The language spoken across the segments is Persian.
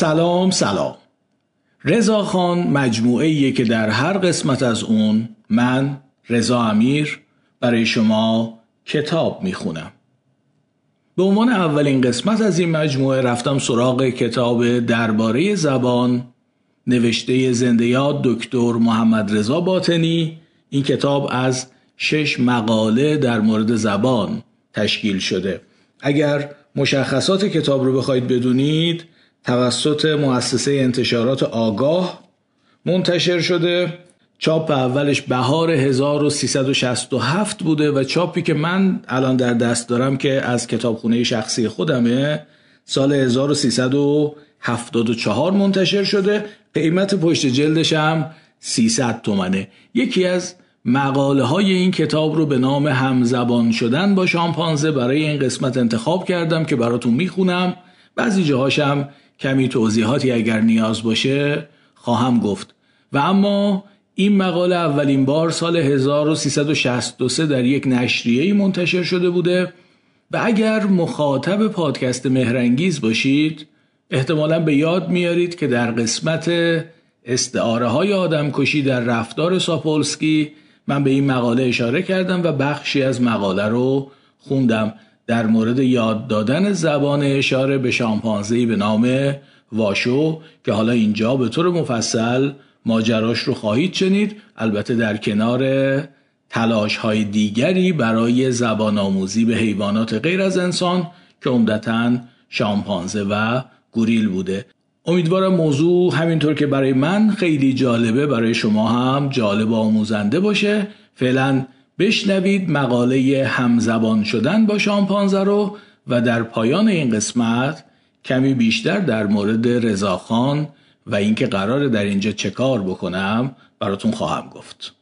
سلام سلام. رضا خان مجموعه که در هر قسمت از اون من رضا امیر برای شما کتاب می‌خونم. به عنوان اولین قسمت از این مجموعه رفتم سراغ کتاب درباره زبان نوشته زنده یاد دکتر محمد رضا باطنی. این کتاب از شش مقاله در مورد زبان تشکیل شده. اگر مشخصات کتاب رو بخواید بدونید توسط مؤسسه انتشارات آگاه منتشر شده. چاپ اولش بهار 1367 بوده و چاپی که من الان در دست دارم که از کتابخونه شخصی خودمه سال 1374 منتشر شده. قیمت پشت جلدش هم 300 تومنه. یکی از مقاله های این کتاب رو به نام همزبان شدن با شامپانزه برای این قسمت انتخاب کردم که براتون می‌خونم. بعضی جاهاشم کمی توضیحاتی اگر نیاز باشه خواهم گفت. و اما این مقاله اولین بار سال 1363 در یک نشریه منتشر شده بوده و اگر مخاطب پادکست مهرنگیز باشید احتمالا به یاد میارید که در قسمت استعاره های آدم کشی در رفتار ساپولسکی من به این مقاله اشاره کردم و بخشی از مقاله رو خوندم. در مورد یاد دادن زبان اشاره به شامپانزهی به نام واشو که حالا اینجا به طور مفصل ماجراش رو خواهید شنید. البته در کنار تلاش های دیگری برای زبان آموزی به حیوانات غیر از انسان که عمدتا شامپانزه و گوریل بوده. امیدوارم موضوع همینطور که برای من خیلی جالبه برای شما هم جالب آموزنده باشه. فعلا بشنوید مقاله همزبان شدن با شامپانزه رو و در پایان این قسمت کمی بیشتر در مورد رضاخان و اینکه قراره در اینجا چه کار بکنم براتون خواهم گفت.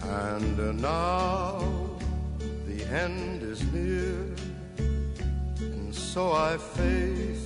And now the end is near And so I face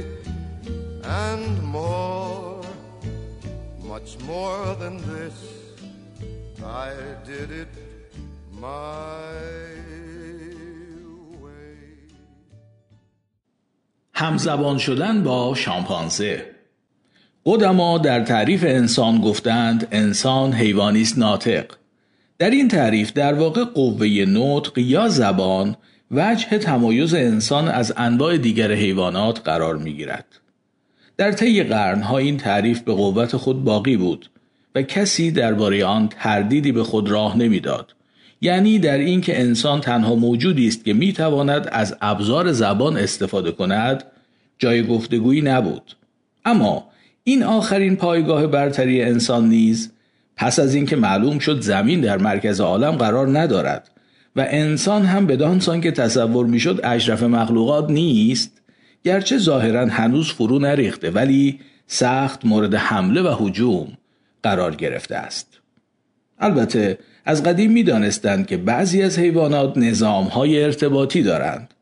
and more, much more than this. I did it my همزبان شدن با شامپانزه قدما در تعریف انسان گفتند انسان حیوانی است ناطق در این تعریف در واقع قوه نطق یا زبان وجه تمایز انسان از انواع دیگر حیوانات قرار می گیرد. در طی قرنها این تعریف به قوت خود باقی بود و کسی درباره آن تردیدی به خود راه نمی‌داد. یعنی در اینکه انسان تنها موجودی است که می تواند از ابزار زبان استفاده کند جای گفتگویی نبود اما این آخرین پایگاه برتری انسان نیز پس از اینکه معلوم شد زمین در مرکز عالم قرار ندارد و انسان هم بدان سان که تصور می‌شد اشرف مخلوقات نیست گرچه ظاهرا هنوز فرو نریخته ولی سخت مورد حمله و هجوم قرار گرفته است. البته از قدیم می دانستند که بعضی از حیوانات نظام های ارتباطی دارند.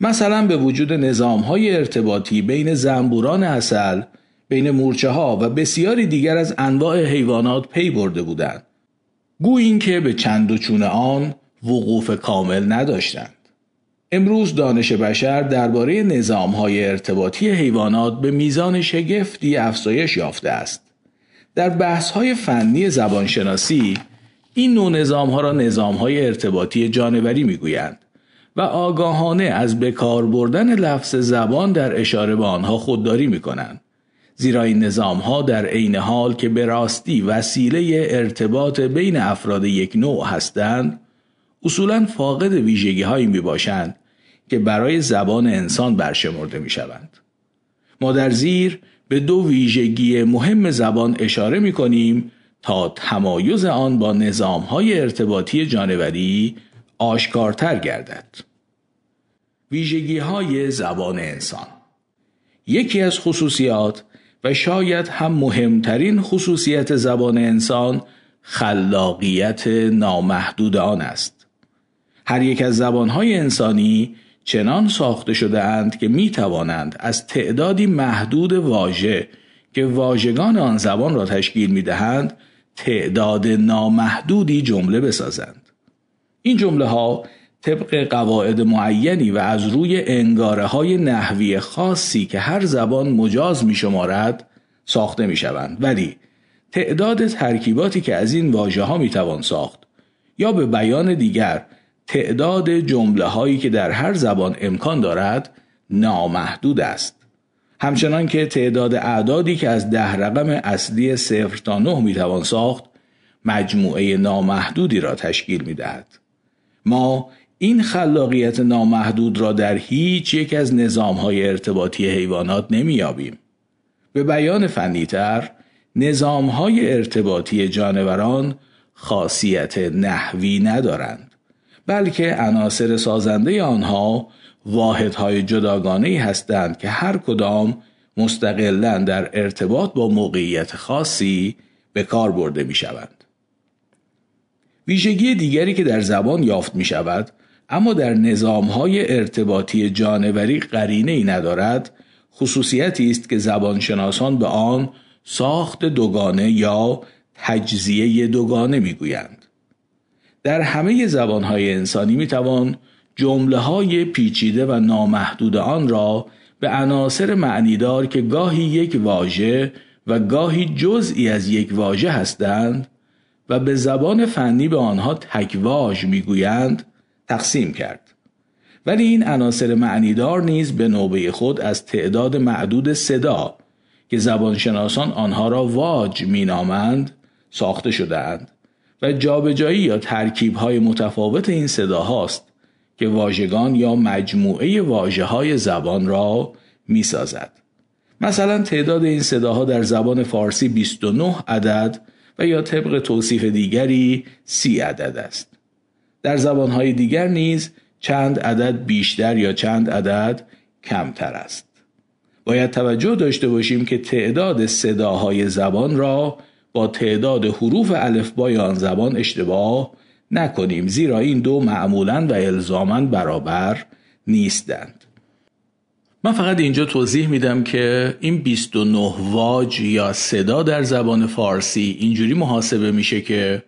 مثلا به وجود نظام های ارتباطی بین زنبوران اصل بین مورچه ها و بسیاری دیگر از انواع حیوانات پی برده بودند. گویی اینکه به چند و چون آن وقوف کامل نداشتند. امروز دانش بشر درباره نظام های ارتباطی حیوانات به میزان شگفتی افزایش یافته است در بحث های فنی زبانشناسی این نوع نظام ها را نظام های ارتباطی جانوری می‌گویند و آگاهانه از بکار بردن لفظ زبان در اشاره به آنها خودداری می کنند. زیرا این نظام ها در عین حال که به راستی وسیله ارتباط بین افراد یک نوع هستند اصولا فاقد ویژگی هایی می باشند که برای زبان انسان برشمرده می شوند. ما در زیر به دو ویژگی مهم زبان اشاره می کنیم تا تمایز آن با نظام های ارتباطی جانوری آشکارتر گردد. ویژگی های زبان انسان یکی از خصوصیات و شاید هم مهمترین خصوصیت زبان انسان خلاقیت نامحدود آن است هر یک از زبانهای انسانی چنان ساخته شده اند که می توانند از تعدادی محدود واژه که واژگان آن زبان را تشکیل می دهند تعداد نامحدودی جمله بسازند. این جمله ها طبق قواعد معینی و از روی انگاره های نحوی خاصی که هر زبان مجاز می شمارد ساخته می شوند ولی تعداد ترکیباتی که از این واژه ها می توان ساخت یا به بیان دیگر تعداد جمله هایی که در هر زبان امکان دارد نامحدود است همچنان که تعداد اعدادی که از ده رقم اصلی صفر تا نه می توان ساخت مجموعه نامحدودی را تشکیل می دهد. ما این خلاقیت نامحدود را در هیچ یک از نظام های ارتباطی حیوانات نمیابیم. به بیان فنیتر نظام های ارتباطی جانوران خاصیت نحوی ندارند بلکه عناصر سازنده آنها واحدهای جداگانه هستند که هر کدام مستقلا در ارتباط با موقعیت خاصی به کار برده می شوند. ویژگی دیگری که در زبان یافت می شود اما در های ارتباطی جانوری قرینه ای ندارد خصوصیتی است که زبانشناسان به آن ساخت دوگانه یا تجزیه دوگانه می‌گویند در همه زبانهای انسانی می‌توان جمله های پیچیده و نامحدود آن را به عناصر معنیدار که گاهی یک واژه و گاهی جزئی از یک واژه هستند و به زبان فنی به آنها تکواژ می‌گویند تقسیم کرد. ولی این عناصر معنیدار نیز به نوبه خود از تعداد معدود صدا که زبانشناسان آنها را واج مینامند ساخته شدهاند. و جابجایی یا ترکیب های متفاوت این صداهاست که واژگان یا مجموعه واجه های زبان را می سازد. مثلا تعداد این صداها در زبان فارسی 29 عدد و یا طبق توصیف دیگری 30 عدد است. در زبانهای دیگر نیز چند عدد بیشتر یا چند عدد کمتر است. باید توجه داشته باشیم که تعداد صداهای زبان را با تعداد حروف الفبای آن زبان اشتباه نکنیم زیرا این دو معمولا و الزاما برابر نیستند. من فقط اینجا توضیح میدم که این 29 واج یا صدا در زبان فارسی اینجوری محاسبه میشه که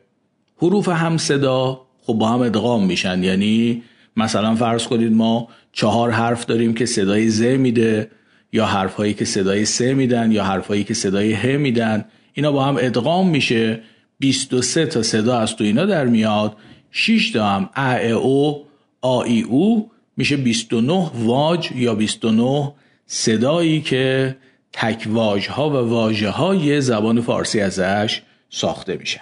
حروف هم صدا خب با هم ادغام میشن یعنی مثلا فرض کنید ما چهار حرف داریم که صدای ز میده یا حرف هایی که صدای س میدن یا حرف هایی که صدای ه میدن اینا با هم ادغام میشه. 23 تا صدا از تو اینا در میاد. 6 تا هم ا او آ ای او. میشه 29 واج یا 29 صدایی که تک ها و واژه های زبان فارسی ازش ساخته میشن.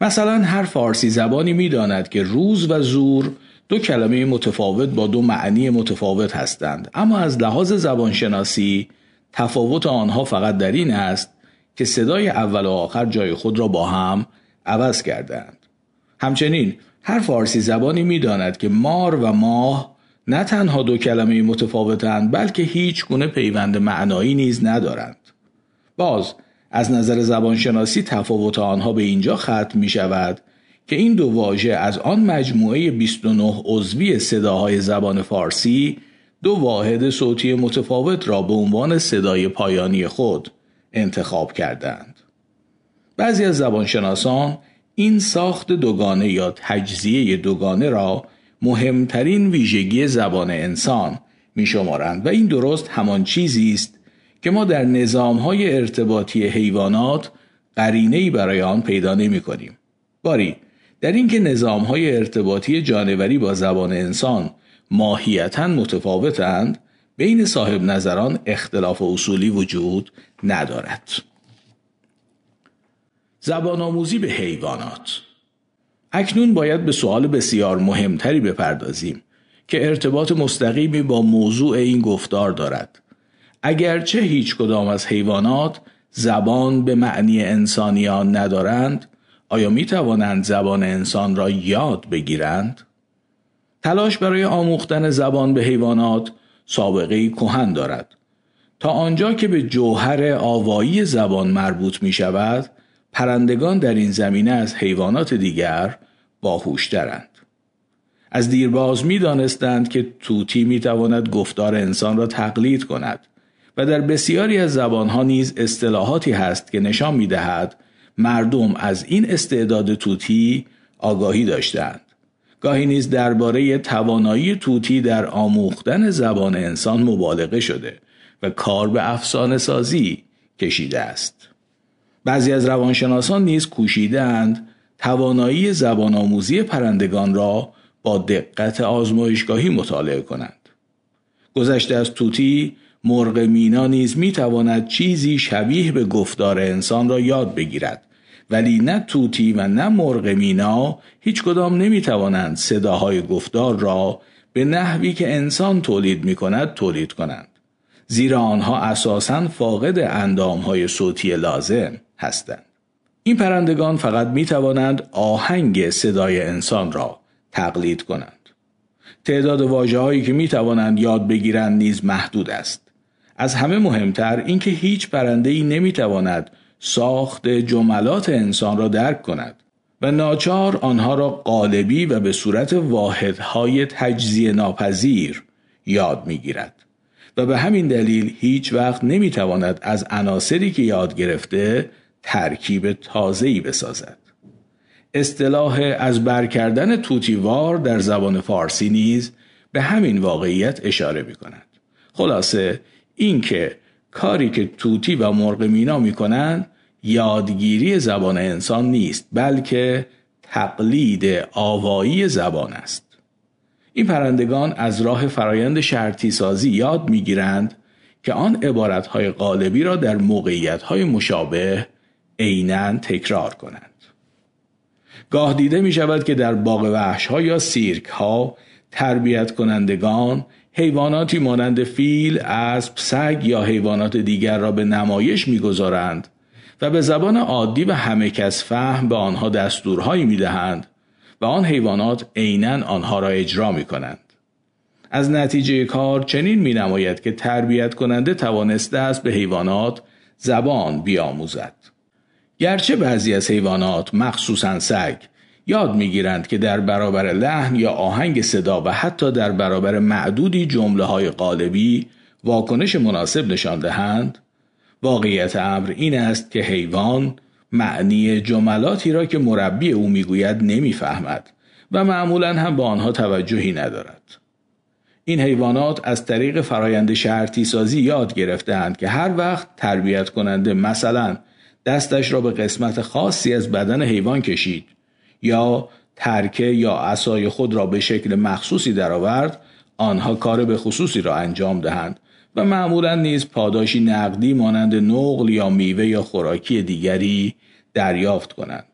مثلا هر فارسی زبانی می‌داند که روز و زور دو کلمه متفاوت با دو معنی متفاوت هستند. اما از لحاظ زبانشناسی تفاوت آنها فقط در این است که صدای اول و آخر جای خود را با هم عوض کردند. همچنین هر فارسی زبانی می‌داند که مار و ماه نه تنها دو کلمه متفاوتند بلکه هیچ گونه پیوند معنایی نیز ندارند. باز از نظر زبانشناسی تفاوت آنها به اینجا ختم می شود که این دو واژه از آن مجموعه 29 عضوی صداهای زبان فارسی دو واحد صوتی متفاوت را به عنوان صدای پایانی خود انتخاب کردند. بعضی از زبانشناسان این ساخت دوگانه یا تجزیه دوگانه را مهمترین ویژگی زبان انسان می شمارند و این درست همان چیزی است که ما در نظام های ارتباطی حیوانات قرینه برای آن پیدا نمی کنیم. باری در اینکه نظام های ارتباطی جانوری با زبان انسان ماهیتا متفاوتند بین صاحب نظران اختلاف اصولی وجود ندارد. زبان آموزی به حیوانات اکنون باید به سوال بسیار مهمتری بپردازیم که ارتباط مستقیمی با موضوع این گفتار دارد اگرچه هیچ کدام از حیوانات زبان به معنی انسانیان ندارند آیا می توانند زبان انسان را یاد بگیرند؟ تلاش برای آموختن زبان به حیوانات سابقه کهن دارد تا آنجا که به جوهر آوایی زبان مربوط می شود پرندگان در این زمینه از حیوانات دیگر باهوشترند از دیرباز می دانستند که توتی می تواند گفتار انسان را تقلید کند و در بسیاری از زبانها نیز اصطلاحاتی هست که نشان می دهد مردم از این استعداد توتی آگاهی داشتند. گاهی نیز درباره توانایی توتی در آموختن زبان انسان مبالغه شده و کار به افسانه سازی کشیده است. بعضی از روانشناسان نیز کوشیدند توانایی زبان آموزی پرندگان را با دقت آزمایشگاهی مطالعه کنند. گذشته از توتی مرغ مینا نیز می تواند چیزی شبیه به گفتار انسان را یاد بگیرد ولی نه توتی و نه مرغ مینا هیچ کدام نمی توانند صداهای گفتار را به نحوی که انسان تولید می کند تولید کنند زیرا آنها اساساً فاقد اندامهای صوتی لازم هستند. این پرندگان فقط می توانند آهنگ صدای انسان را تقلید کنند. تعداد واجه هایی که می توانند یاد بگیرند نیز محدود است. از همه مهمتر اینکه هیچ پرنده ای نمی تواند ساخت جملات انسان را درک کند و ناچار آنها را قالبی و به صورت واحدهای تجزیه ناپذیر یاد می گیرد و به همین دلیل هیچ وقت نمی تواند از عناصری که یاد گرفته ترکیب تازه‌ای بسازد. اصطلاح از بر کردن توتیوار در زبان فارسی نیز به همین واقعیت اشاره می کند. خلاصه اینکه کاری که توتی و مرغ مینا می کنند یادگیری زبان انسان نیست بلکه تقلید آوایی زبان است. این پرندگان از راه فرایند شرطی سازی یاد می‌گیرند که آن عبارتهای قالبی را در موقعیتهای مشابه عینا تکرار کنند. گاه دیده می شود که در باغ وحش ها یا سیرک ها تربیت کنندگان حیواناتی مانند فیل، اسب، سگ یا حیوانات دیگر را به نمایش می‌گذارند و به زبان عادی و همه کس فهم به آنها دستورهایی می‌دهند و آن حیوانات عینا آنها را اجرا می کنند. از نتیجه کار چنین می نماید که تربیت کننده توانسته است به حیوانات زبان بیاموزد. گرچه بعضی از حیوانات مخصوصا سگ یاد می‌گیرند که در برابر لحن یا آهنگ صدا و حتی در برابر معدودی جمله های قالبی واکنش مناسب نشان دهند واقعیت امر این است که حیوان معنی جملاتی را که مربی او می‌گوید نمی‌فهمد و معمولا هم به آنها توجهی ندارد. این حیوانات از طریق فرایند شرطی سازی یاد گرفتهاند که هر وقت تربیت کننده مثلا دستش را به قسمت خاصی از بدن حیوان کشید یا ترکه یا عصای خود را به شکل مخصوصی درآورد آنها کار به خصوصی را انجام دهند و معمولا نیز پاداشی نقدی مانند نقل یا میوه یا خوراکی دیگری دریافت کنند.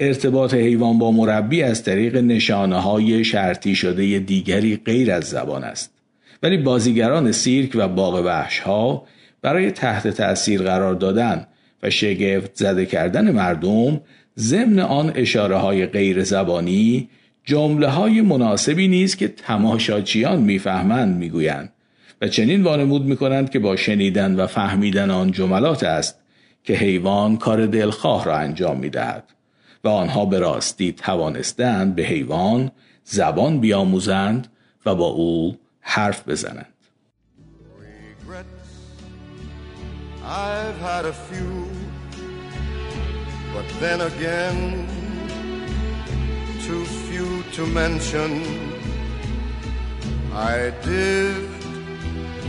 ارتباط حیوان با مربی از طریق نشانه های شرطی شده دیگری غیر از زبان است. ولی بازیگران سیرک و باغ وحش ها برای تحت تأثیر قرار دادن و شگفت زده کردن مردم ضمن آن اشاره های غیر زبانی جمله های مناسبی نیست که تماشاچیان می‌فهمند می‌گویند. و چنین وانمود می‌کنند که با شنیدن و فهمیدن آن جملات است که حیوان کار دلخواه را انجام می‌دهد و آنها به راستی توانستند به حیوان زبان بیاموزند و با او حرف بزنند I've had a few But then again, too few to mention. I did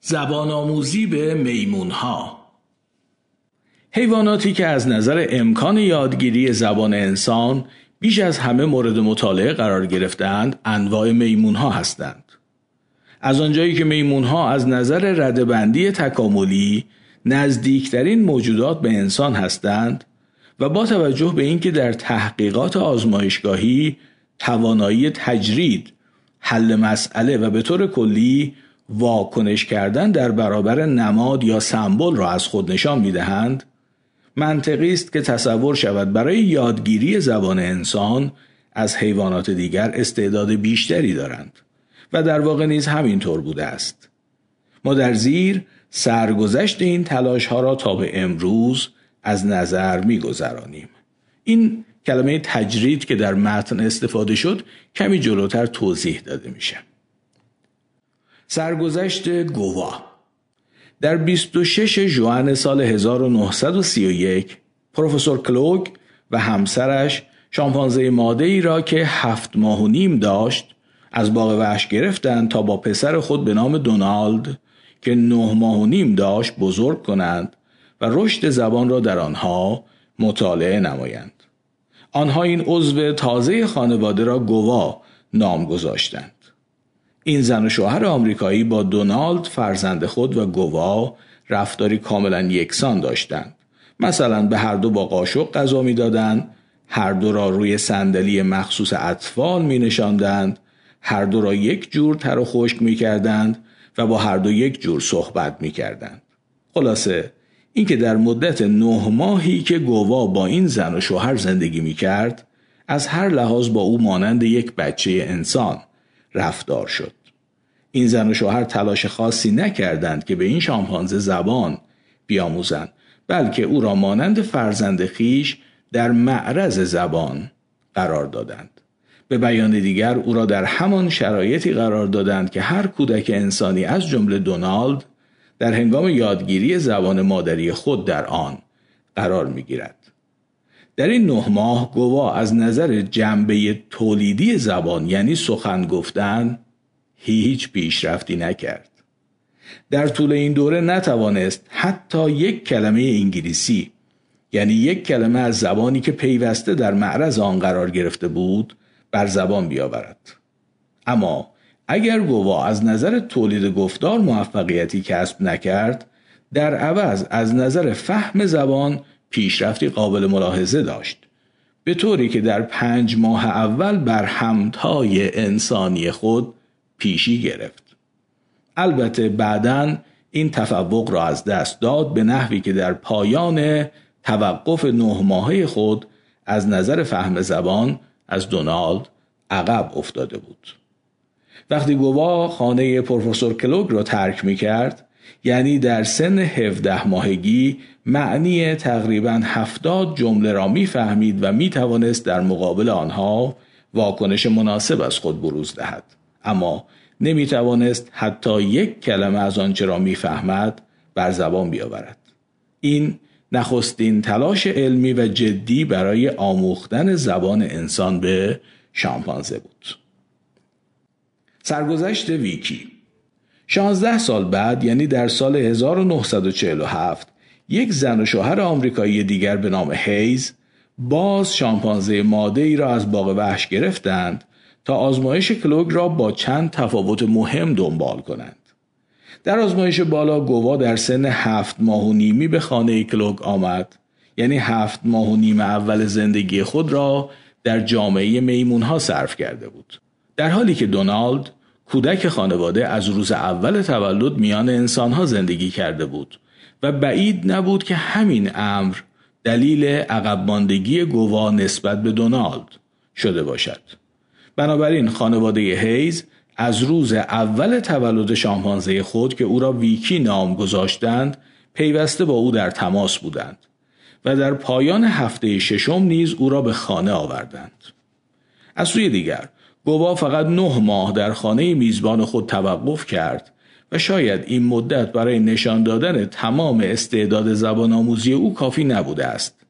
زبان آموزی به میمون ها حیواناتی که از نظر امکان یادگیری زبان انسان بیش از همه مورد مطالعه قرار گرفتند انواع میمون ها هستند. از آنجایی که میمون ها از نظر ردبندی تکاملی نزدیکترین موجودات به انسان هستند و با توجه به اینکه در تحقیقات آزمایشگاهی توانایی تجرید حل مسئله و به طور کلی واکنش کردن در برابر نماد یا سمبل را از خود نشان می‌دهند. منطقی است که تصور شود برای یادگیری زبان انسان از حیوانات دیگر استعداد بیشتری دارند و در واقع نیز همینطور بوده است. ما در زیر سرگذشت این تلاش ها را تا به امروز از نظر میگذرانیم. این کلمه تجرید که در متن استفاده شد کمی جلوتر توضیح داده میشه سرگذشت گواه در 26 ژوئن سال 1931 پروفسور کلوگ و همسرش شامپانزه ماده ای را که هفت ماه و نیم داشت از باغ وحش گرفتند تا با پسر خود به نام دونالد که نه ماه و نیم داشت بزرگ کنند و رشد زبان را در آنها مطالعه نمایند. آنها این عضو تازه خانواده را گوا نام گذاشتند. این زن و شوهر آمریکایی با دونالد فرزند خود و گوا رفتاری کاملا یکسان داشتند. مثلا به هر دو با قاشق غذا می‌دادند، هر دو را روی صندلی مخصوص اطفال می نشاندند، هر دو را یک جور تر و خشک می کردند و با هر دو یک جور صحبت می کردند. خلاصه اینکه در مدت نه ماهی که گوا با این زن و شوهر زندگی می کرد از هر لحاظ با او مانند یک بچه انسان رفتار شد. این زن و شوهر تلاش خاصی نکردند که به این شامپانزه زبان بیاموزند بلکه او را مانند فرزند خیش در معرض زبان قرار دادند. به بیان دیگر او را در همان شرایطی قرار دادند که هر کودک انسانی از جمله دونالد در هنگام یادگیری زبان مادری خود در آن قرار می گیرد. در این نه ماه گوا از نظر جنبه تولیدی زبان یعنی سخن گفتن هیچ پیشرفتی نکرد. در طول این دوره نتوانست حتی یک کلمه انگلیسی یعنی یک کلمه از زبانی که پیوسته در معرض آن قرار گرفته بود بر زبان بیاورد. اما اگر گوا از نظر تولید گفتار موفقیتی کسب نکرد در عوض از نظر فهم زبان پیشرفتی قابل ملاحظه داشت. به طوری که در پنج ماه اول بر همتای انسانی خود پیشی گرفت. البته بعدا این تفوق را از دست داد به نحوی که در پایان توقف نه ماهه خود از نظر فهم زبان از دونالد عقب افتاده بود. وقتی گوا خانه پروفسور کلوگ را ترک می کرد یعنی در سن 17 ماهگی معنی تقریبا هفتاد جمله را می‌فهمید و می توانست در مقابل آنها واکنش مناسب از خود بروز دهد. اما نمی توانست حتی یک کلمه از آنچه را می‌فهمد بر زبان بیاورد. این نخستین تلاش علمی و جدی برای آموختن زبان انسان به شامپانزه بود. سرگذشت ویکی 16 سال بعد یعنی در سال 1947 یک زن و شوهر آمریکایی دیگر به نام هیز باز شامپانزه ماده ای را از باغ وحش گرفتند تا آزمایش کلوگ را با چند تفاوت مهم دنبال کنند. در آزمایش بالا گوا در سن هفت ماه و نیمی به خانه کلوگ آمد یعنی هفت ماه و نیم اول زندگی خود را در جامعه میمون ها صرف کرده بود. در حالی که دونالد کودک خانواده از روز اول تولد میان انسانها زندگی کرده بود و بعید نبود که همین امر دلیل عقب ماندگی گوا نسبت به دونالد شده باشد. بنابراین خانواده هیز از روز اول تولد شامپانزه خود که او را ویکی نام گذاشتند پیوسته با او در تماس بودند و در پایان هفته ششم نیز او را به خانه آوردند. از سوی دیگر گوا فقط نه ماه در خانه میزبان خود توقف کرد و شاید این مدت برای نشان دادن تمام استعداد زبان آموزی او کافی نبوده است.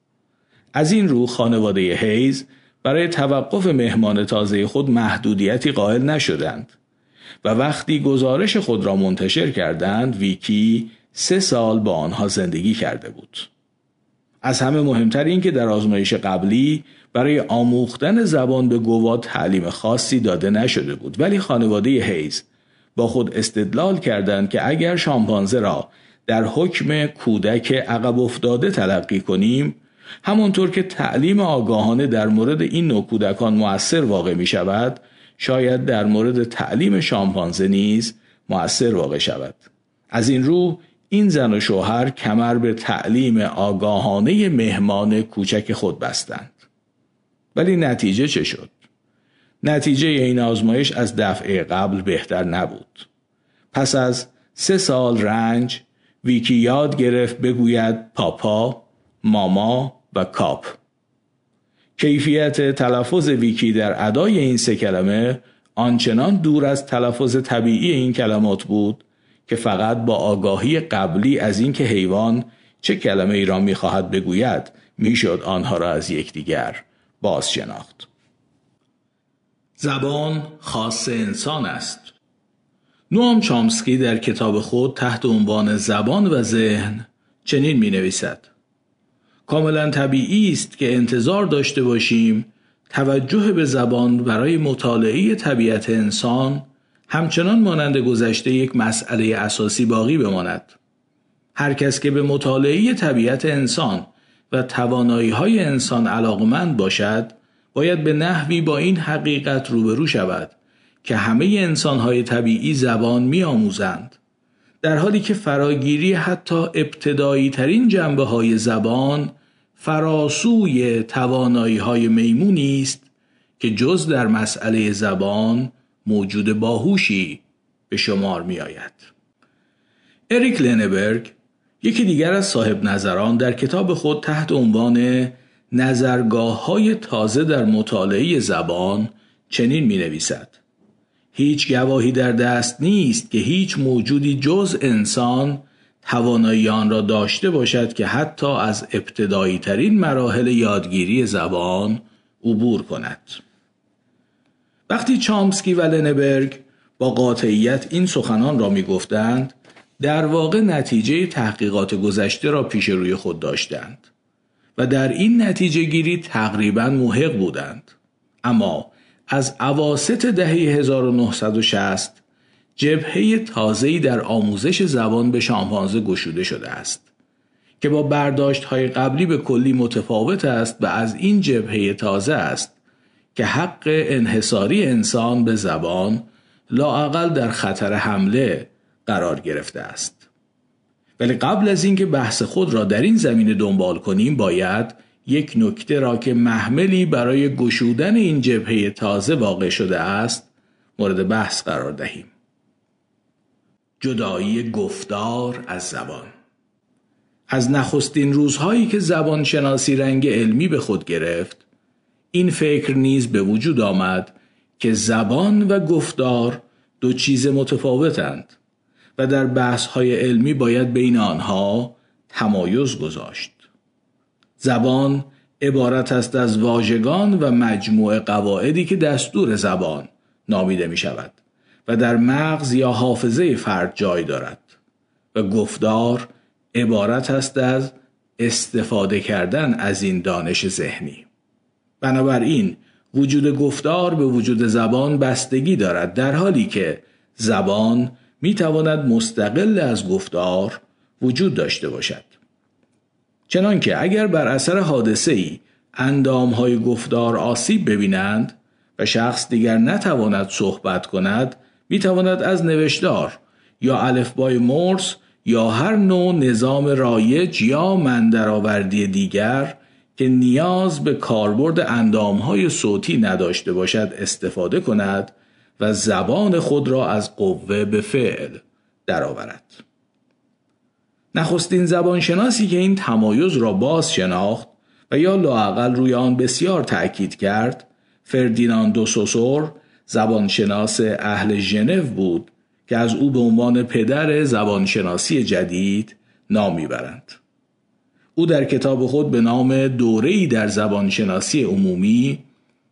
از این رو خانواده هیز برای توقف مهمان تازه خود محدودیتی قائل نشدند و وقتی گزارش خود را منتشر کردند ویکی سه سال با آنها زندگی کرده بود. از همه مهمتر این که در آزمایش قبلی برای آموختن زبان به گوا تعلیم خاصی داده نشده بود. ولی خانواده هیز با خود استدلال کردند که اگر شامپانزه را در حکم کودک عقب افتاده تلقی کنیم همانطور که تعلیم آگاهانه در مورد این نوع کودکان مؤثر واقع می شود شاید در مورد تعلیم شامپانزه نیز مؤثر واقع شود. از این رو این زن و شوهر کمر به تعلیم آگاهانه مهمان کوچک خود بستند. ولی نتیجه چه شد؟ نتیجه این آزمایش از دفعه قبل بهتر نبود. پس از سه سال رنج ویکی یاد گرفت بگوید پاپا ماما و کاپ. کیفیت تلفظ ویکی در ادای این سه کلمه آنچنان دور از تلفظ طبیعی این کلمات بود که فقط با آگاهی قبلی از اینکه حیوان چه کلمه ای را می‌خواهد بگوید می‌شد آنها را از یکدیگر باز شناخت زبان خاص انسان است. نوام چامسکی در کتاب خود تحت عنوان زبان و ذهن چنین می نویسد کاملا طبیعی است که انتظار داشته باشیم توجه به زبان برای مطالعه طبیعت انسان همچنان مانند گذشته یک مسئله اساسی باقی بماند. هر کس که به مطالعه طبیعت انسان و توانایی های انسان علاقمند باشد باید به نحوی با این حقیقت روبرو شود که همه انسان های طبیعی زبان می آموزند. در حالی که فراگیری حتی ابتدایی ترین جنبه های زبان فراسوی توانایی های میمونی است که جز در مسئله زبان موجود باهوشی به شمار می آید. اریک لنبرگ یکی دیگر از صاحب نظران در کتاب خود تحت عنوان نظرگاه های تازه در مطالعه زبان چنین می نویسد. هیچ گواهی در دست نیست که هیچ موجودی جز انسان توانایی آن را داشته باشد که حتی از ابتدایی ترین مراحل یادگیری زبان عبور کند. وقتی چامسکی و لنبرگ با قاطعیت این سخنان را می گفتند در واقع نتیجه تحقیقات گذشته را پیش روی خود داشتند و در این نتیجه گیری تقریبا موهق بودند. اما از عواست دهه 1960 جبهه تازه‌ای در آموزش زبان به شامپانزه گشوده شده است که با برداشت های قبلی به کلی متفاوت است و از این جبهه تازه است که حق انحصاری انسان به زبان لاعقل در خطر حمله قرار گرفته است. ولی قبل از اینکه بحث خود را در این زمینه دنبال کنیم باید یک نکته را که محملی برای گشودن این جبهه تازه واقع شده است مورد بحث قرار دهیم. جدایی گفتار از زبان. از نخستین روزهایی که زبان شناسی رنگ علمی به خود گرفت این فکر نیز به وجود آمد که زبان و گفتار دو چیز متفاوتند. و در بحث های علمی باید بین آنها تمایز گذاشت. زبان عبارت است از واژگان و مجموع قواعدی که دستور زبان نامیده می شود و در مغز یا حافظه فرد جای دارد و گفتار عبارت است از استفاده کردن از این دانش ذهنی. بنابراین وجود گفتار به وجود زبان بستگی دارد در حالی که زبان می تواند مستقل از گفتار وجود داشته باشد. چنانکه اگر بر اثر حادثه ای اندام های گفتار آسیب ببینند و شخص دیگر نتواند صحبت کند می تواند از نوشتار یا الفبای مورس یا هر نوع نظام رایج یا مندرآوردی دیگر که نیاز به کاربرد اندامهای صوتی نداشته باشد استفاده کند و زبان خود را از قوه به فعل درآورد. نخستین زبانشناسی که این تمایز را باز شناخت و یا لاعقل روی آن بسیار تأکید کرد فردیناندو سوسور زبانشناس اهل ژنو بود که از او به عنوان پدر زبانشناسی جدید نام می‌برند. او در کتاب خود به نام دوره‌ای در زبانشناسی عمومی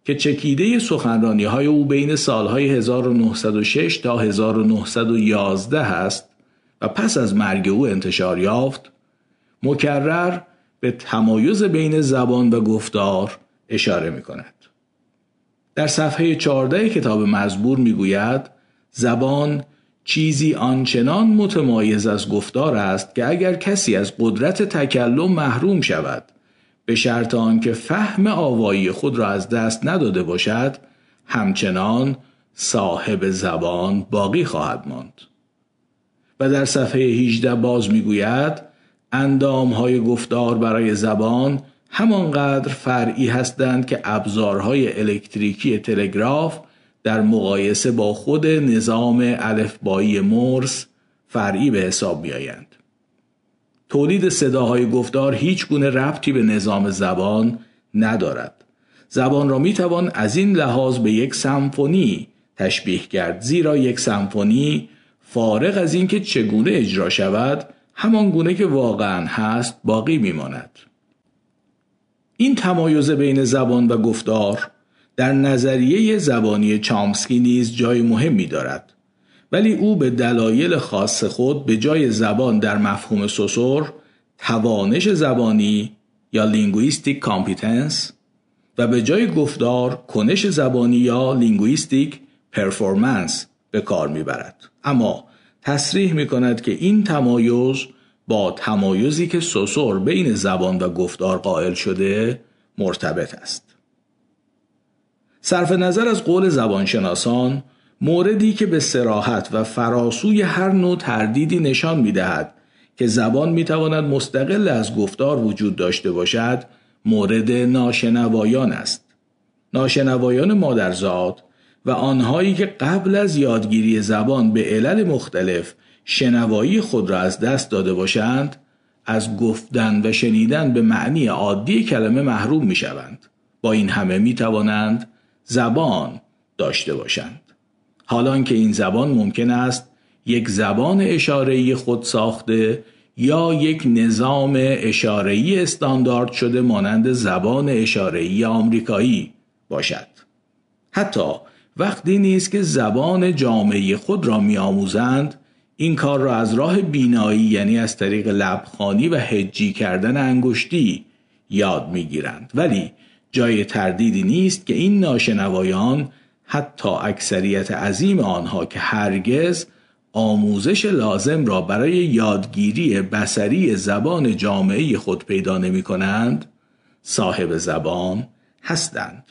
که چکیده سخنرانی های او بین سالهای 1906 تا 1911 است و پس از مرگ او انتشار یافت مکرر به تمایز بین زبان و گفتار اشاره می کند. در صفحه 14 کتاب مزبور می گوید زبان چیزی آنچنان متمایز از گفتار است که اگر کسی از قدرت تکلم محروم شود به شرط آنکه فهم آوایی خود را از دست نداده باشد همچنان صاحب زبان باقی خواهد ماند و در صفحه 18 باز می‌گوید اندام های گفتار برای زبان همانقدر فرعی هستند که ابزارهای الکتریکی تلگراف در مقایسه با خود نظام الفبایی مرس فرعی به حساب میآیند. تولید صداهای گفتار هیچ گونه ربطی به نظام زبان ندارد. زبان را می توان از این لحاظ به یک سمفونی تشبیه کرد زیرا یک سمفونی فارغ از اینکه چگونه اجرا شود همان گونه که واقعا هست باقی میماند. این تمایز بین زبان و گفتار در نظریه زبانی چامسکی نیز جای مهمی دارد ولی او به دلایل خاص خود به جای زبان در مفهوم سوسور توانش زبانی یا linguistic competence و به جای گفتار کنش زبانی یا linguistic performance به کار می‌برد. اما تصریح می کند که این تمایز با تمایزی که سوسور بین زبان و گفتار قائل شده مرتبط است. صرف نظر از قول زبانشناسان موردی که به سراحت و فراسوی هر نوع تردیدی نشان می دهد که زبان می تواند مستقل از گفتار وجود داشته باشد مورد ناشنوایان است. ناشنوایان مادرزاد و آنهایی که قبل از یادگیری زبان به علل مختلف شنوایی خود را از دست داده باشند از گفتن و شنیدن به معنی عادی کلمه محروم می شوند. با این همه می توانند زبان داشته باشند. حالان که این زبان ممکن است یک زبان اشارهی خود ساخته یا یک نظام اشارهی استاندارد شده مانند زبان اشارهی آمریکایی باشد. حتی وقتی نیست که زبان جامعه خود را میآموزند این کار را از راه بینایی یعنی از طریق لبخانی و هجی کردن انگشتی یاد می‌گیرند ولی جای تردیدی نیست که این ناشنوایان حتی اکثریت عظیم آنها که هرگز آموزش لازم را برای یادگیری بسری زبان جامعه خود پیدا نمی کنند صاحب زبان هستند.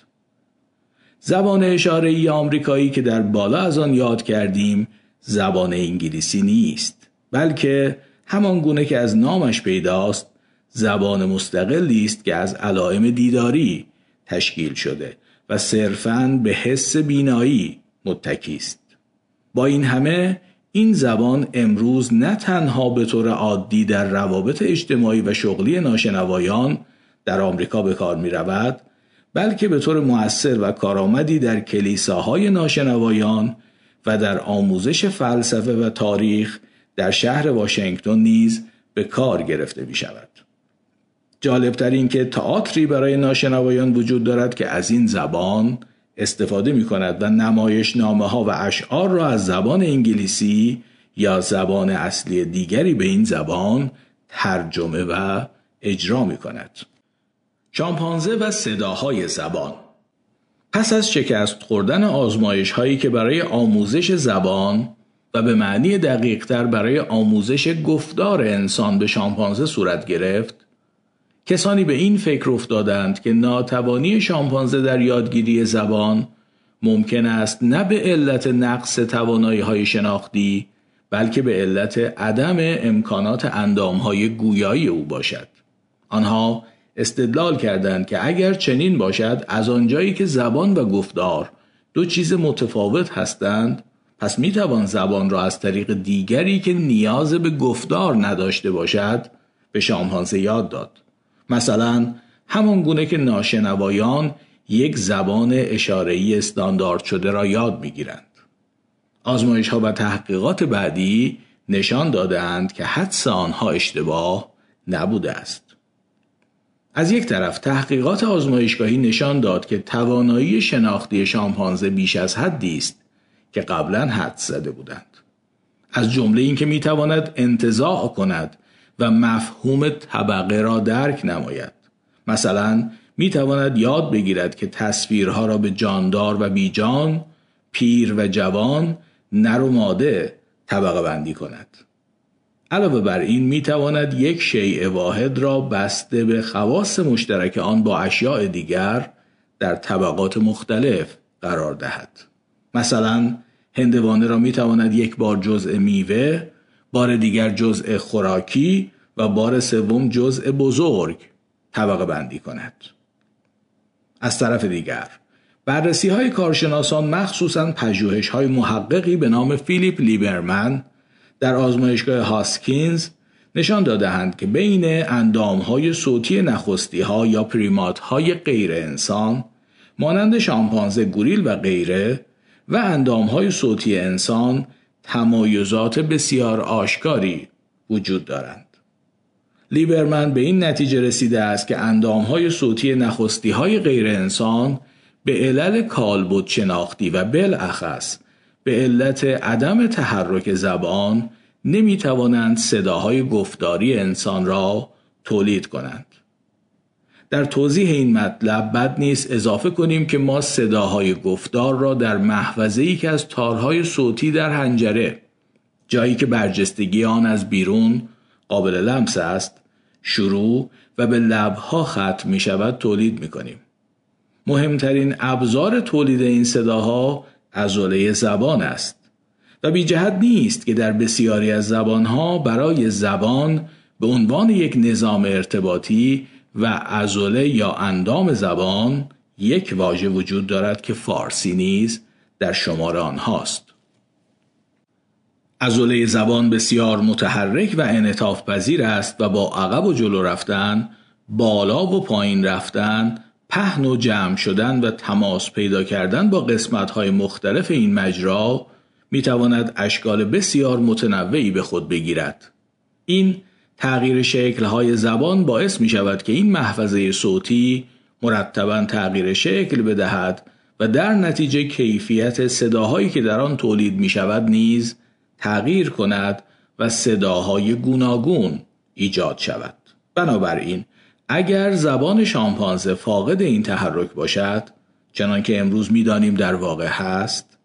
زبان اشاره آمریکایی که در بالا از آن یاد کردیم زبان انگلیسی نیست بلکه همان گونه که از نامش پیداست زبان مستقلی است که از علائم دیداری تشکیل شده و صرفاً به حس بینایی متکی است با این همه این زبان امروز نه تنها به طور عادی در روابط اجتماعی و شغلی ناشنوایان در آمریکا به کار می رود بلکه به طور مؤثر و کارآمدی در کلیساهای ناشنوایان و در آموزش فلسفه و تاریخ در شهر واشنگتن نیز به کار گرفته می شود. جالبتر این که تئاتری برای ناشنوایان وجود دارد که از این زبان استفاده می کند و نمایش نامه ها و اشعار را از زبان انگلیسی یا زبان اصلی دیگری به این زبان ترجمه و اجرا می کند. شامپانزه و صداهای زبان پس از شکست خوردن آزمایش هایی که برای آموزش زبان و به معنی دقیقتر برای آموزش گفتار انسان به شامپانزه صورت گرفت کسانی به این فکر افتادند که ناتوانی شامپانزه در یادگیری زبان ممکن است نه به علت نقص توانایی های شناختی بلکه به علت عدم امکانات اندام های گویایی او باشد. آنها استدلال کردند که اگر چنین باشد از آنجایی که زبان و گفتار دو چیز متفاوت هستند پس می توان زبان را از طریق دیگری که نیاز به گفتار نداشته باشد به شامپانزه یاد داد. مثلا همان گونه که ناشنوایان یک زبان اشارهی استاندارد شده را یاد می‌گیرند. آزمایش ها و تحقیقات بعدی نشان دادند که حدس آنها اشتباه نبوده است. از یک طرف تحقیقات آزمایشگاهی نشان داد که توانایی شناختی شامپانزه بیش از حدی است که قبلا حد زده بودند. از جمله اینکه می‌تواند انتزاع کند و مفهوم طبقه را درک نماید. مثلا می تواند یاد بگیرد که تصویرها را به جاندار و بیجان پیر و جوان نر و ماده طبقه بندی کند. علاوه بر این می تواند یک شیء واحد را بسته به خواص مشترک آن با اشیاء دیگر در طبقات مختلف قرار دهد. مثلا هندوانه را می تواند یک بار جزء میوه بار دیگر جزء خوراکی و بار سوم جزء بزرگ طبقه بندی کند. از طرف دیگر بررسی های کارشناسان مخصوصا پژوهش های محققی به نام فیلیپ لیبرمن در آزمایشگاه هاسکینز نشان دادهند که بین اندام های صوتی نخستی ها یا پریمات های غیر انسان مانند شامپانزه گوریل و غیره و اندام های صوتی انسان تمایزات بسیار آشکاری وجود دارند. لیبرمن به این نتیجه رسیده است که اندام های صوتی نخستی های غیر انسان به علل کالبد شناختی و بالاخص به علت عدم تحرک زبان نمی توانند صداهای گفتاری انسان را تولید کنند. در توضیح این مطلب بد نیست اضافه کنیم که ما صداهای گفتار را در محوزه ای که از تارهای صوتی در هنجره جایی که برجستگی آن از بیرون قابل لمس است شروع و به لبها ختم می شود تولید می کنیم. مهمترین ابزار تولید این صداها ازوله زبان است و بی جهت نیست که در بسیاری از زبانها برای زبان به عنوان یک نظام ارتباطی و ازوله یا اندام زبان یک واژه وجود دارد که فارسی نیز در شمار آنهاست. ازوله زبان بسیار متحرک و انعطاف پذیر است و با عقب و جلو رفتن، بالا و پایین رفتن، پهن و جمع شدن و تماس پیدا کردن با قسمت‌های مختلف این مجرا می تواند اشکال بسیار متنوعی به خود بگیرد. این تغییر شکل‌های زبان باعث می شود که این محفظه صوتی مرتبا تغییر شکل بدهد و در نتیجه کیفیت صداهایی که در آن تولید می شود نیز تغییر کند و صداهای گوناگون ایجاد شود. بنابراین اگر زبان شامپانزه فاقد این تحرک باشد چنانکه امروز می‌دانیم در واقع هست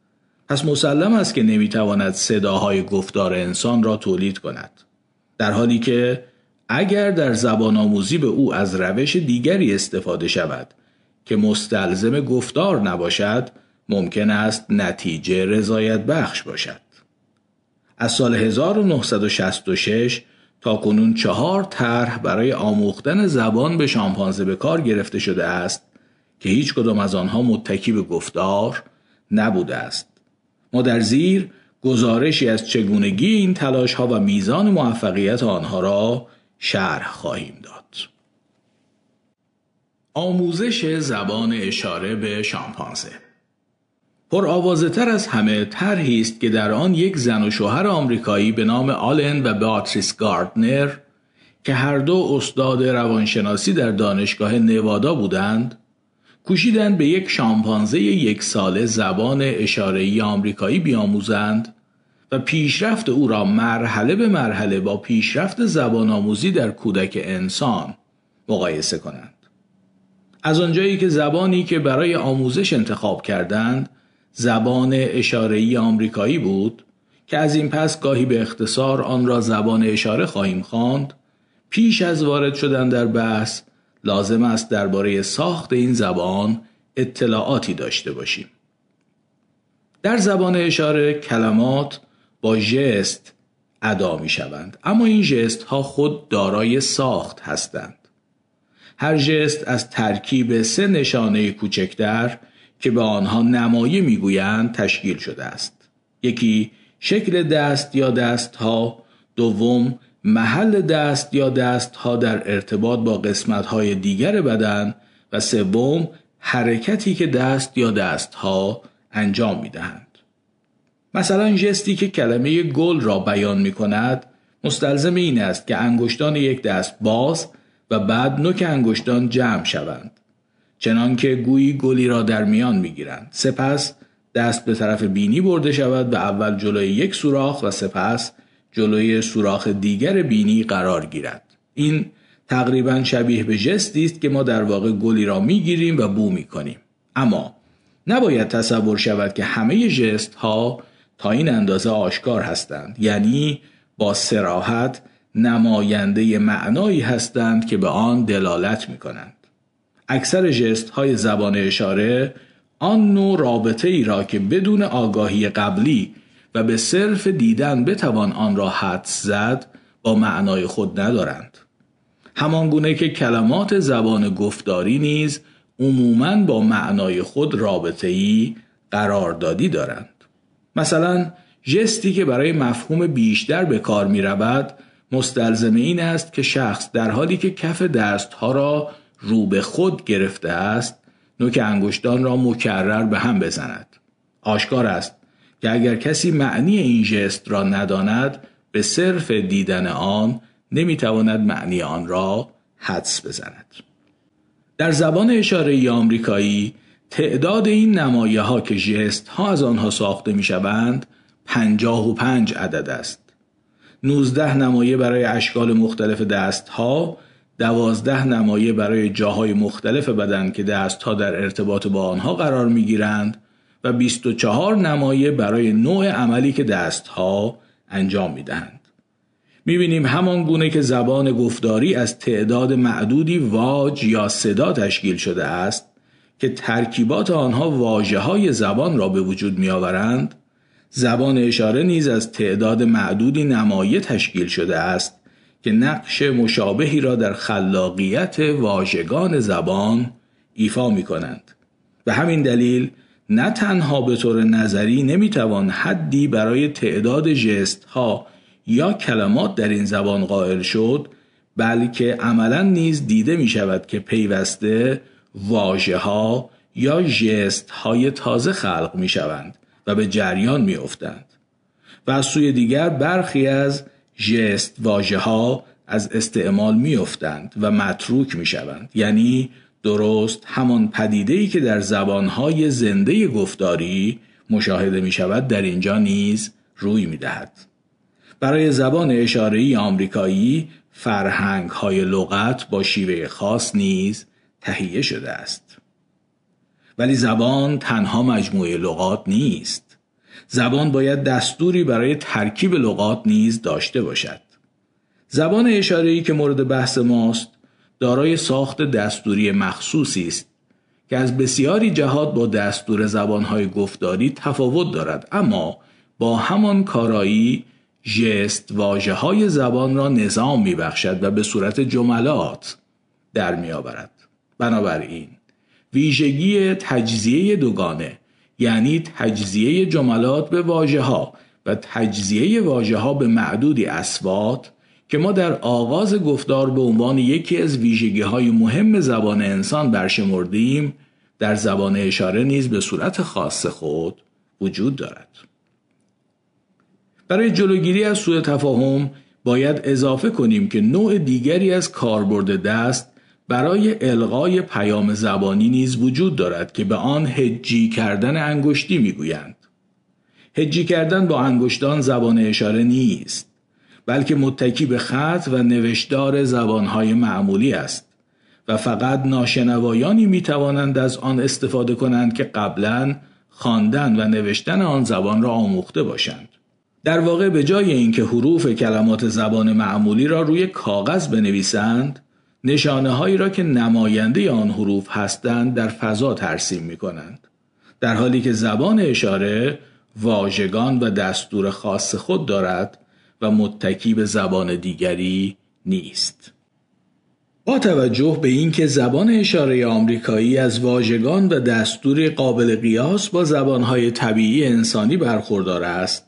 پس مسلم است که نمی‌تواند صداهای گفتار انسان را تولید کند در حالی که اگر در زبان آموزی به او از روش دیگری استفاده شود که مستلزم گفتار نباشد ممکن است نتیجه رضایت بخش باشد از سال 1966 تا کنون چهار طرح برای آموختن زبان به شامپانزه به کار گرفته شده است که هیچ کدام از آنها متکی به گفتار نبوده است. ما در زیر گزارشی از چگونگی این تلاش ها و میزان موفقیت آنها را شرح خواهیم داد. آموزش زبان اشاره به شامپانزه پر تر از همه طرحی است که در آن یک زن و شوهر آمریکایی به نام آلن و باتریس گاردنر که هر دو استاد روانشناسی در دانشگاه نوادا بودند کوشیدند به یک شامپانزه یک ساله زبان اشارهی آمریکایی بیاموزند و پیشرفت او را مرحله به مرحله با پیشرفت زبان آموزی در کودک انسان مقایسه کنند. از آنجایی که زبانی که برای آموزش انتخاب کردند زبان اشارهی آمریکایی بود که از این پس گاهی به اختصار آن را زبان اشاره خواهیم خواند پیش از وارد شدن در بحث لازم است درباره ساخت این زبان اطلاعاتی داشته باشیم در زبان اشاره کلمات ژست ادا می شوند اما این ژست ها خود دارای ساخت هستند. هر ژست از ترکیب سه نشانه کوچکتر که به آنها نمایه می‌گویند تشکیل شده است. یکی شکل دست یا دست ها دوم محل دست یا دست ها در ارتباط با قسمت های دیگر بدن و سوم حرکتی که دست یا دست ها انجام می دهند. مثلا جستی که کلمه گل را بیان می کند مستلزم این است که انگشتان یک دست باز و بعد نوک انگشتان جمع شوند. چنانکه گویی گلی را در میان می‌گیرند. سپس دست به طرف بینی برده شود و اول جلوی یک سوراخ و سپس جلوی سوراخ دیگر بینی قرار گیرد. این تقریبا شبیه به جستی است که ما در واقع گلی را می‌گیریم و بو می‌کنیم. اما نباید تصور شود که همه جست ها تا این اندازه آشکار هستند یعنی با سراحت نماینده معنایی هستند که به آن دلالت می کنند. اکثر جست های زبان اشاره آن نوع رابطه ای را که بدون آگاهی قبلی و به صرف دیدن بتوان آن را حدس زد با معنای خود ندارند. همان گونه که کلمات زبان گفتاری نیز عموماً با معنای خود رابطه ای قراردادی دارند. مثلا جستی که برای مفهوم بیشتر به کار می رود مستلزم این است که شخص در حالی که کف دستها را رو به خود گرفته است نوک انگشتان را مکرر به هم بزند. آشکار است که اگر کسی معنی این جست را نداند به صرف دیدن آن نمی‌تواند معنی آن را حدس بزند. در زبان اشاره آمریکایی تعداد این نمایه ها که جست ها از آنها ساخته می شوند پنجاه و پنج عدد است. نوزده نمایه برای اشکال مختلف دست ها دوازده نمایه برای جاهای مختلف بدن که دست ها در ارتباط با آنها قرار می گیرند و 24 نمایه برای نوع عملی که دست ها انجام می دهند. می بینیم همان گونه که زبان گفتاری از تعداد معدودی واج یا صدا تشکیل شده است که ترکیبات آنها واجه های زبان را به وجود می آورند زبان اشاره نیز از تعداد معدودی نمایه تشکیل شده است که نقش مشابهی را در خلاقیت واژگان زبان ایفا می کنند. به همین دلیل نه تنها به طور نظری نمی‌توان حدی برای تعداد جست ها یا کلمات در این زبان قائل شد بلکه عملا نیز دیده می شود که پیوسته واژه ها یا جست های تازه خلق می شوند و به جریان می افتند. و از سوی دیگر برخی از جست واژه ها از استعمال می افتند و متروک می شوند. یعنی درست همان پدیده ای که در زبانهای زنده گفتاری مشاهده می شود در اینجا نیز روی می دهد. برای زبان اشارهی آمریکایی فرهنگ های لغت با شیوه خاص نیز تهیه شده است. ولی زبان تنها مجموعه لغات نیست. زبان باید دستوری برای ترکیب لغات نیز داشته باشد. زبان اشارهی که مورد بحث ماست دارای ساخت دستوری مخصوصی است که از بسیاری جهات با دستور زبانهای گفتاری تفاوت دارد اما با همان کارایی جست واجه های زبان را نظام می بخشد و به صورت جملات در می آورد. بنابراین ویژگی تجزیه دوگانه یعنی تجزیه جملات به واژه ها و تجزیه واژه ها به معدودی اسوات که ما در آغاز گفتار به عنوان یکی از ویژگی های مهم زبان انسان برشمردیم در زبان اشاره نیز به صورت خاص خود وجود دارد. برای جلوگیری از سوء تفاهم باید اضافه کنیم که نوع دیگری از کاربرد دست برای القای پیام زبانی نیز وجود دارد که به آن هجی کردن انگشتی می‌گویند. هجی کردن با انگشتان زبان اشاره نیست بلکه متکی به خط و نوشتار زبانهای معمولی است و فقط ناشنوایانی می توانند از آن استفاده کنند که قبلا خواندن و نوشتن آن زبان را آموخته باشند. در واقع به جای اینکه حروف کلمات زبان معمولی را روی کاغذ بنویسند نشانه هایی را که نماینده آن حروف هستند در فضا ترسیم می کنند. در حالی که زبان اشاره واژگان و دستور خاص خود دارد و متکی به زبان دیگری نیست. با توجه به اینکه زبان اشاره آمریکایی از واژگان و دستور قابل قیاس با زبانهای طبیعی انسانی برخوردار است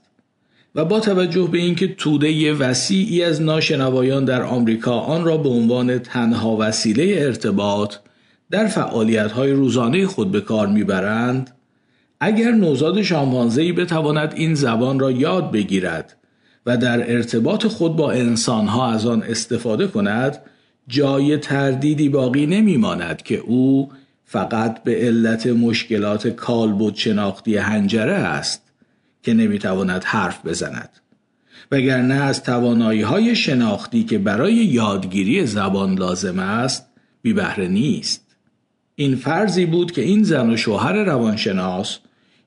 و با توجه به اینکه توده وسیعی از ناشنوایان در آمریکا آن را به عنوان تنها وسیله ارتباط در فعالیت‌های روزانه خود به کار می‌برند اگر نوزاد شامپانزه‌ای بتواند این زبان را یاد بگیرد و در ارتباط خود با انسانها از آن استفاده کند جای تردیدی باقی نمیماند که او فقط به علت مشکلات کالبد شناختی هنجره است. که نمی‌تواند حرف بزند وگرنه از توانایی های شناختی که برای یادگیری زبان لازم است بی بهره نیست این فرضی بود که این زن و شوهر روانشناس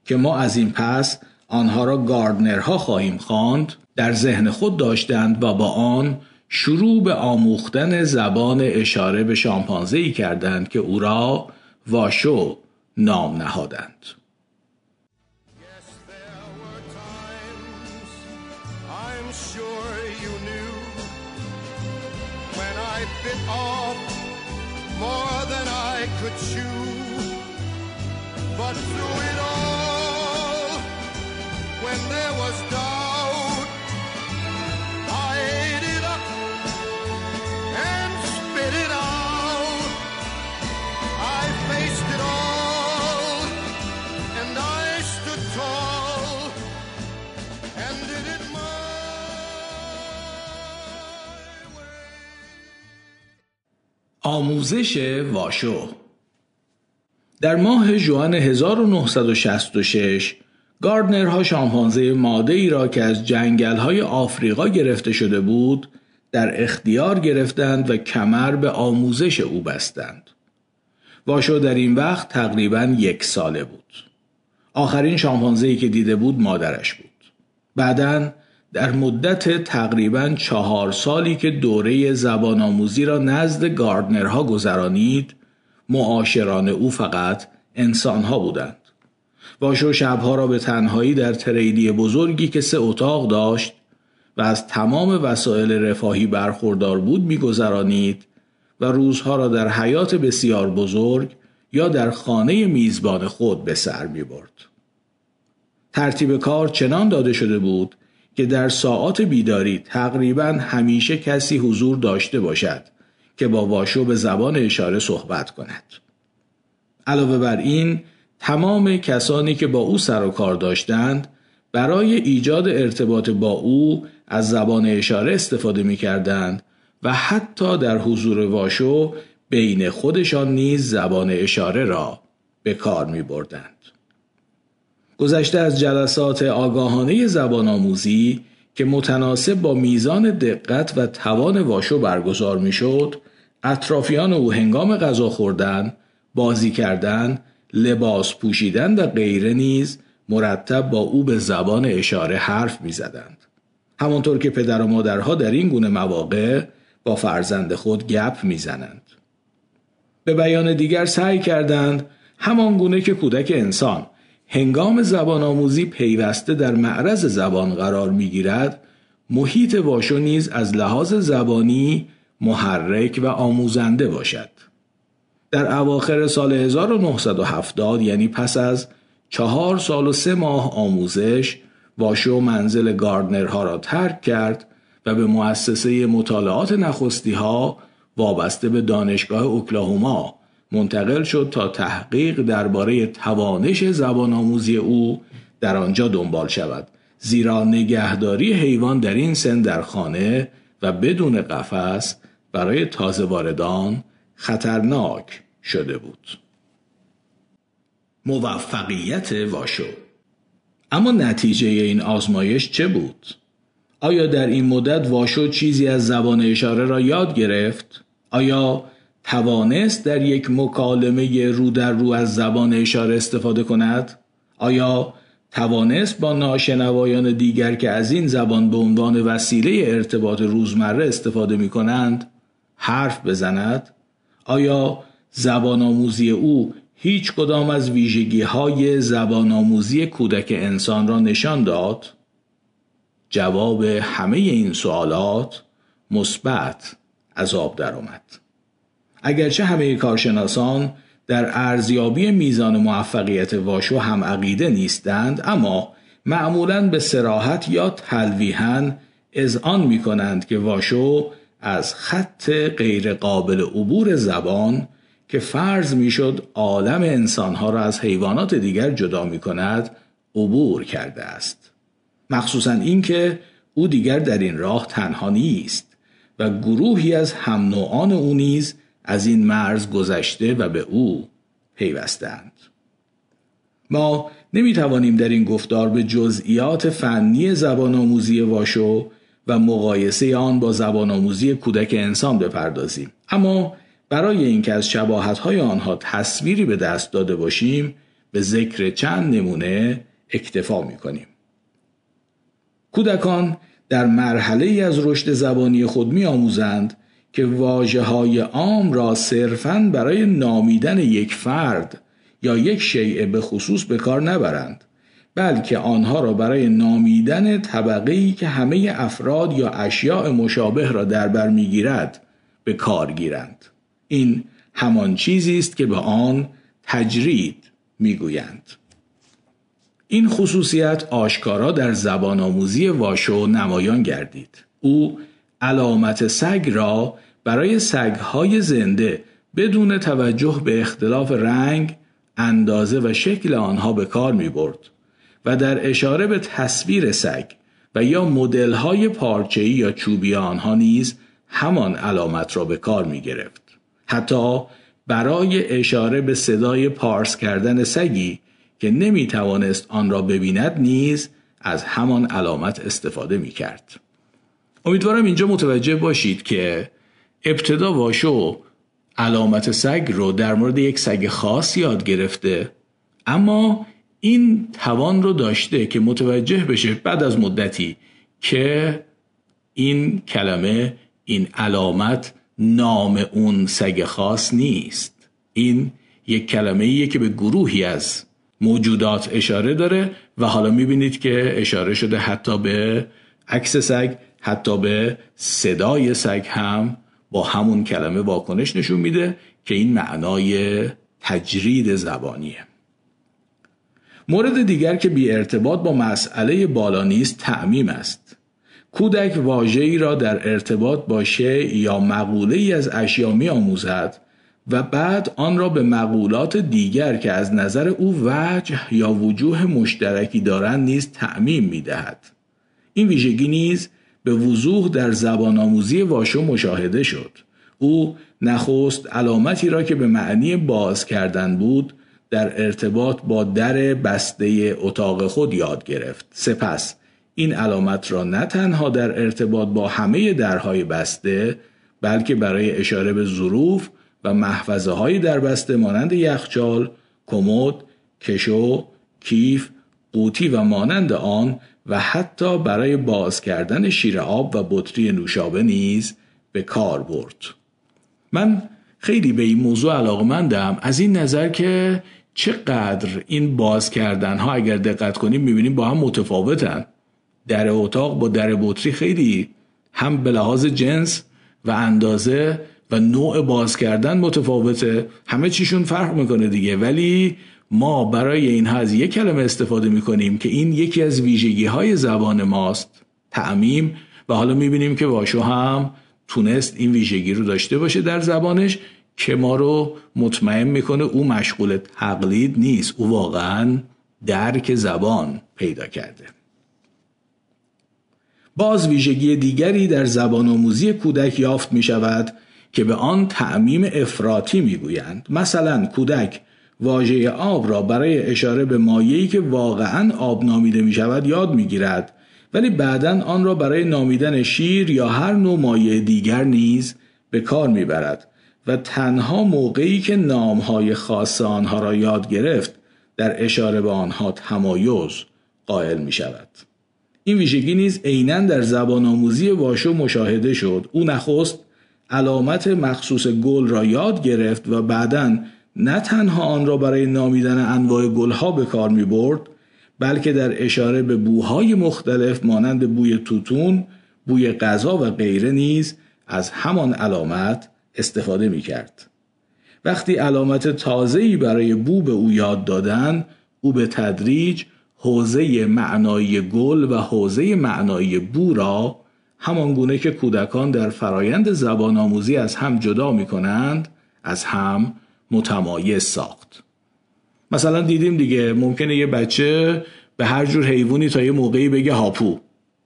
که ما از این پس آنها را گاردنرها خواهیم خواند در ذهن خود داشتند و با آن شروع به آموختن زبان اشاره به شامپانزه ای کردند که او را واشو نام نهادند. more than I could chew. But through it all, when there was dark. آموزش واشو در ماه جوان 1966 گاردنرها شامپانزه ماده ای را که از جنگل های آفریقا گرفته شده بود در اختیار گرفتند و کمر به آموزش او بستند. واشو در این وقت تقریبا یک ساله بود. آخرین شامپانزه ای که دیده بود مادرش بود. بعدا در مدت تقریبا چهار سالی که دوره زبان آموزی را نزد گاردنرها گذرانید معاشران او فقط انسانها بودند. واشو شبها را به تنهایی در تریدی بزرگی که سه اتاق داشت و از تمام وسایل رفاهی برخوردار بود میگذرانید و روزها را در حیات بسیار بزرگ یا در خانه میزبان خود به سر می برد. ترتیب کار چنان داده شده بود که در ساعات بیداری تقریبا همیشه کسی حضور داشته باشد که با واشو به زبان اشاره صحبت کند. علاوه بر این تمام کسانی که با او سر و کار داشتند برای ایجاد ارتباط با او از زبان اشاره استفاده می کردند و حتی در حضور واشو بین خودشان نیز زبان اشاره را به کار می بردند. گذشته از جلسات آگاهانه زبان آموزی که متناسب با میزان دقت و توان واشو برگزار می شد اطرافیان او هنگام غذا خوردن، بازی کردن، لباس پوشیدن و غیره نیز مرتب با او به زبان اشاره حرف می زدند. همانطور که پدر و مادرها در این گونه مواقع با فرزند خود گپ می‌زنند. به بیان دیگر سعی کردند همان گونه که کودک انسان هنگام زبان آموزی پیوسته در معرض زبان قرار می گیرد محیط واشو نیز از لحاظ زبانی محرک و آموزنده باشد. در اواخر سال 1970 یعنی پس از چهار سال و سه ماه آموزش واشو منزل گاردنرها را ترک کرد و به مؤسسه مطالعات نخستی ها وابسته به دانشگاه اوکلاهوما منتقل شد تا تحقیق درباره توانش زبان آموزی او در آنجا دنبال شود زیرا نگهداری حیوان در این سن در خانه و بدون قفس برای تازه واردان خطرناک شده بود موفقیت واشو اما نتیجه این آزمایش چه بود؟ آیا در این مدت واشو چیزی از زبان اشاره را یاد گرفت؟ آیا توانست در یک مکالمه رو در رو از زبان اشاره استفاده کند؟ آیا توانست با ناشنوایان دیگر که از این زبان به عنوان وسیله ارتباط روزمره استفاده می کنند حرف بزند؟ آیا زبان آموزی او هیچ کدام از ویژگی های زبان آموزی کودک انسان را نشان داد؟ جواب همه این سوالات مثبت از آب درآمد. اگرچه همه کارشناسان در ارزیابی میزان موفقیت واشو هم عقیده نیستند اما معمولا به سراحت یا تلویحا آن می کنند که واشو از خط غیر قابل عبور زبان که فرض می‌شد عالم انسانها را از حیوانات دیگر جدا می کند عبور کرده است. مخصوصا اینکه او دیگر در این راه تنها نیست و گروهی از هم نوعان او نیز از این مرز گذشته و به او پیوستند ما نمی توانیم در این گفتار به جزئیات فنی زبان آموزی واشو و مقایسه آن با زبان آموزی کودک انسان بپردازیم اما برای اینکه از های آنها تصویری به دست داده باشیم به ذکر چند نمونه اکتفا می کنیم. کودکان در مرحله ای از رشد زبانی خود می آموزند که واجه های عام را صرفاً برای نامیدن یک فرد یا یک شیء به خصوص به کار نبرند بلکه آنها را برای نامیدن طبقه ای که همه افراد یا اشیاء مشابه را در بر می‌گیرد به کار گیرند. این همان چیزی است که به آن تجرید می‌گویند. این خصوصیت آشکارا در زبان آموزی واشو نمایان گردید. او علامت سگ را برای سگهای زنده بدون توجه به اختلاف رنگ، اندازه و شکل آنها به کار می برد و در اشاره به تصویر سگ و یا مدل‌های پارچه‌ای یا چوبی آنها نیز همان علامت را به کار می گرفت. حتی برای اشاره به صدای پارس کردن سگی که نمی توانست آن را ببیند نیز از همان علامت استفاده می کرد. امیدوارم اینجا متوجه باشید که ابتدا واشو علامت سگ رو در مورد یک سگ خاص یاد گرفته. اما این توان رو داشته که متوجه بشه بعد از مدتی که این کلمه این علامت نام اون سگ خاص نیست. این یک کلمه ایه که به گروهی از موجودات اشاره داره و حالا می‌بینید که اشاره شده حتی به عکس سگ حتی به صدای سگ هم با همون کلمه واکنش نشون میده که این معنای تجرید زبانیه مورد دیگر که بی ارتباط با مسئله بالا نیست تعمیم است کودک واژه‌ای را در ارتباط با شی یا مقوله ای از اشیا می آموزد و بعد آن را به مقولات دیگر که از نظر او وجه یا وجوه مشترکی دارند نیز تعمیم می دهد. این ویژگی نیز به وضوح در زبان آموزی واشو مشاهده شد. او نخست علامتی را که به معنی باز کردن بود در ارتباط با در بسته اتاق خود یاد گرفت. سپس این علامت را نه تنها در ارتباط با همه درهای بسته بلکه برای اشاره به ظروف و محفظه های در بسته مانند یخچال، کمد، کشو، کیف، قوطی و مانند آن و حتی برای باز کردن شیر آب و بطری نوشابه نیز به کار برد. من خیلی به این موضوع علاقمندم از این نظر که چقدر این باز کردن ها اگر دقت کنیم می‌بینیم با هم متفاوتن در اتاق با در بطری خیلی هم به لحاظ جنس و اندازه و نوع باز کردن متفاوته همه چیشون فرق می‌کنه دیگه ولی ما برای اینها از یک کلمه استفاده می‌کنیم که این یکی از ویژگی های زبان ماست تعمیم و حالا می‌بینیم که واشو هم تونست این ویژگی رو داشته باشه در زبانش که ما رو مطمئن می‌کنه او مشغول تقلید نیست او واقعا درک زبان پیدا کرده باز ویژگی دیگری در زبان آموزی کودک یافت می شود که به آن تعمیم افراطی می گویند. مثلا کودک واژه آب را برای اشاره به مایه‌ای که واقعا آب نامیده می شود یاد می گیرد ولی بعدا آن را برای نامیدن شیر یا هر نوع مایه دیگر نیز به کار می برد و تنها موقعی که نامهای خاص آنها را یاد گرفت در اشاره به آنها تمایز قائل می شود. این ویژگی نیز عینا در زبان آموزی واشو مشاهده شد او نخست علامت مخصوص گل را یاد گرفت و بعدا نه تنها آن را برای نامیدن انواع گلها به کار می برد بلکه در اشاره به بوهای مختلف مانند بوی توتون، بوی غذا و غیره نیز از همان علامت استفاده می کرد. وقتی علامت تازه‌ای برای بو به او یاد دادن او به تدریج حوزه معنایی گل و حوزه معنایی بو را همان گونه که کودکان در فرایند زبان آموزی از هم جدا می کنند از هم متمایز ساخت. مثلا دیدیم دیگه ممکنه یه بچه به هر جور حیوانی تا یه موقعی بگه هاپو.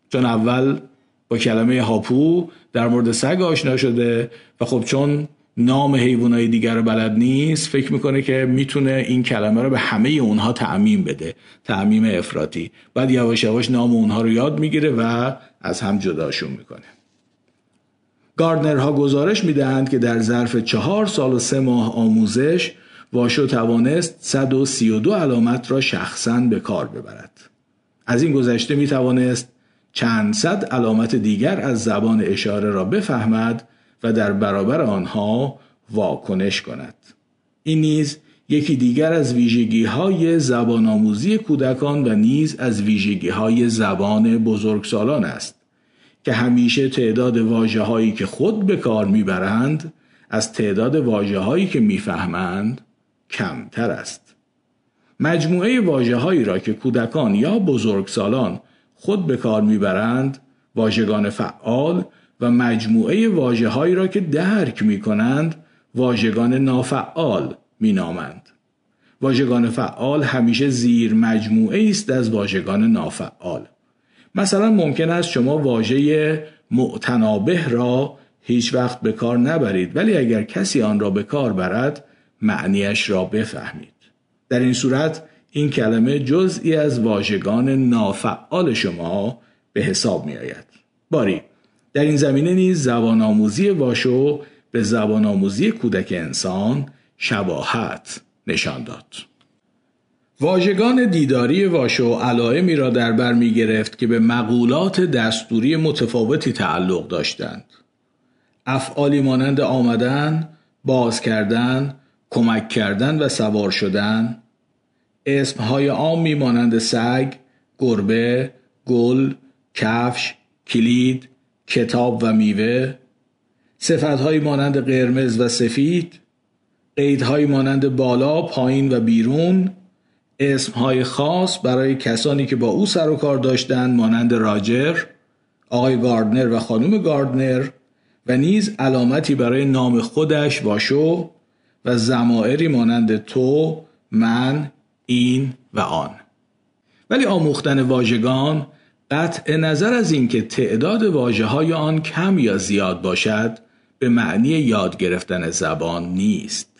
چون اول با کلمه هاپو در مورد سگ آشنا شده و خب چون نام حیوانات دیگر رو بلد نیست فکر می‌کنه که می‌تونه این کلمه رو به همه اونها تعمیم بده تعمیم افراطی. بعد یواش یواش نام اونها رو یاد می‌گیره و از هم جداشون می‌کنه. گاردنرها گزارش می‌دهند که در ظرف چهار سال و سه ماه آموزش واشو توانست 132 علامت را شخصا به کار ببرد. از این گذشته می توانست چند صد علامت دیگر از زبان اشاره را بفهمد و در برابر آنها واکنش کند. این نیز یکی دیگر از ویژگی های زبان آموزی کودکان و نیز از ویژگی های زبان بزرگسالان است که همیشه تعداد واجه هایی که خود به کار می‌برند از تعداد واجه هایی که می‌فهمند کمتر است. مجموعه واجه هایی را که کودکان یا بزرگسالان خود به کار می‌برند واژگان فعال و مجموعه واجه هایی را که درک می کنند واژگان نافعال می نامند. واژگان فعال همیشه زیر مجموعه است از واژگان نافعال. مثلا ممکن است شما واژه معتنابه را هیچ وقت به کار نبرید ولی اگر کسی آن را به کار برد معنیش را بفهمید. در این صورت این کلمه جزئی از واژگان نافعال شما به حساب می آید. باری در این زمینه نیز زبان آموزی واشو به زبان آموزی کودک انسان شباهت نشان داد. واژگان دیداری واشو علائمی را در بر می گرفت که به مقولات دستوری متفاوتی تعلق داشتند. افعالی مانند آمدن، باز کردن، کمک کردن و سوار شدن، اسمهای عامی مانند سگ، گربه، گل، کفش، کلید، کتاب و میوه، صفتهایی مانند قرمز و سفید، قیدهایی مانند بالا، پایین و بیرون، اسمهای خاص برای کسانی که با او سر و کار داشتند مانند راجر، آقای گاردنر و خانم گاردنر و نیز علامتی برای نام خودش واشو و زمائری مانند تو، من، این و آن. ولی آموختن واژگان قطع نظر از اینکه تعداد واجه های آن کم یا زیاد باشد به معنی یاد گرفتن زبان نیست.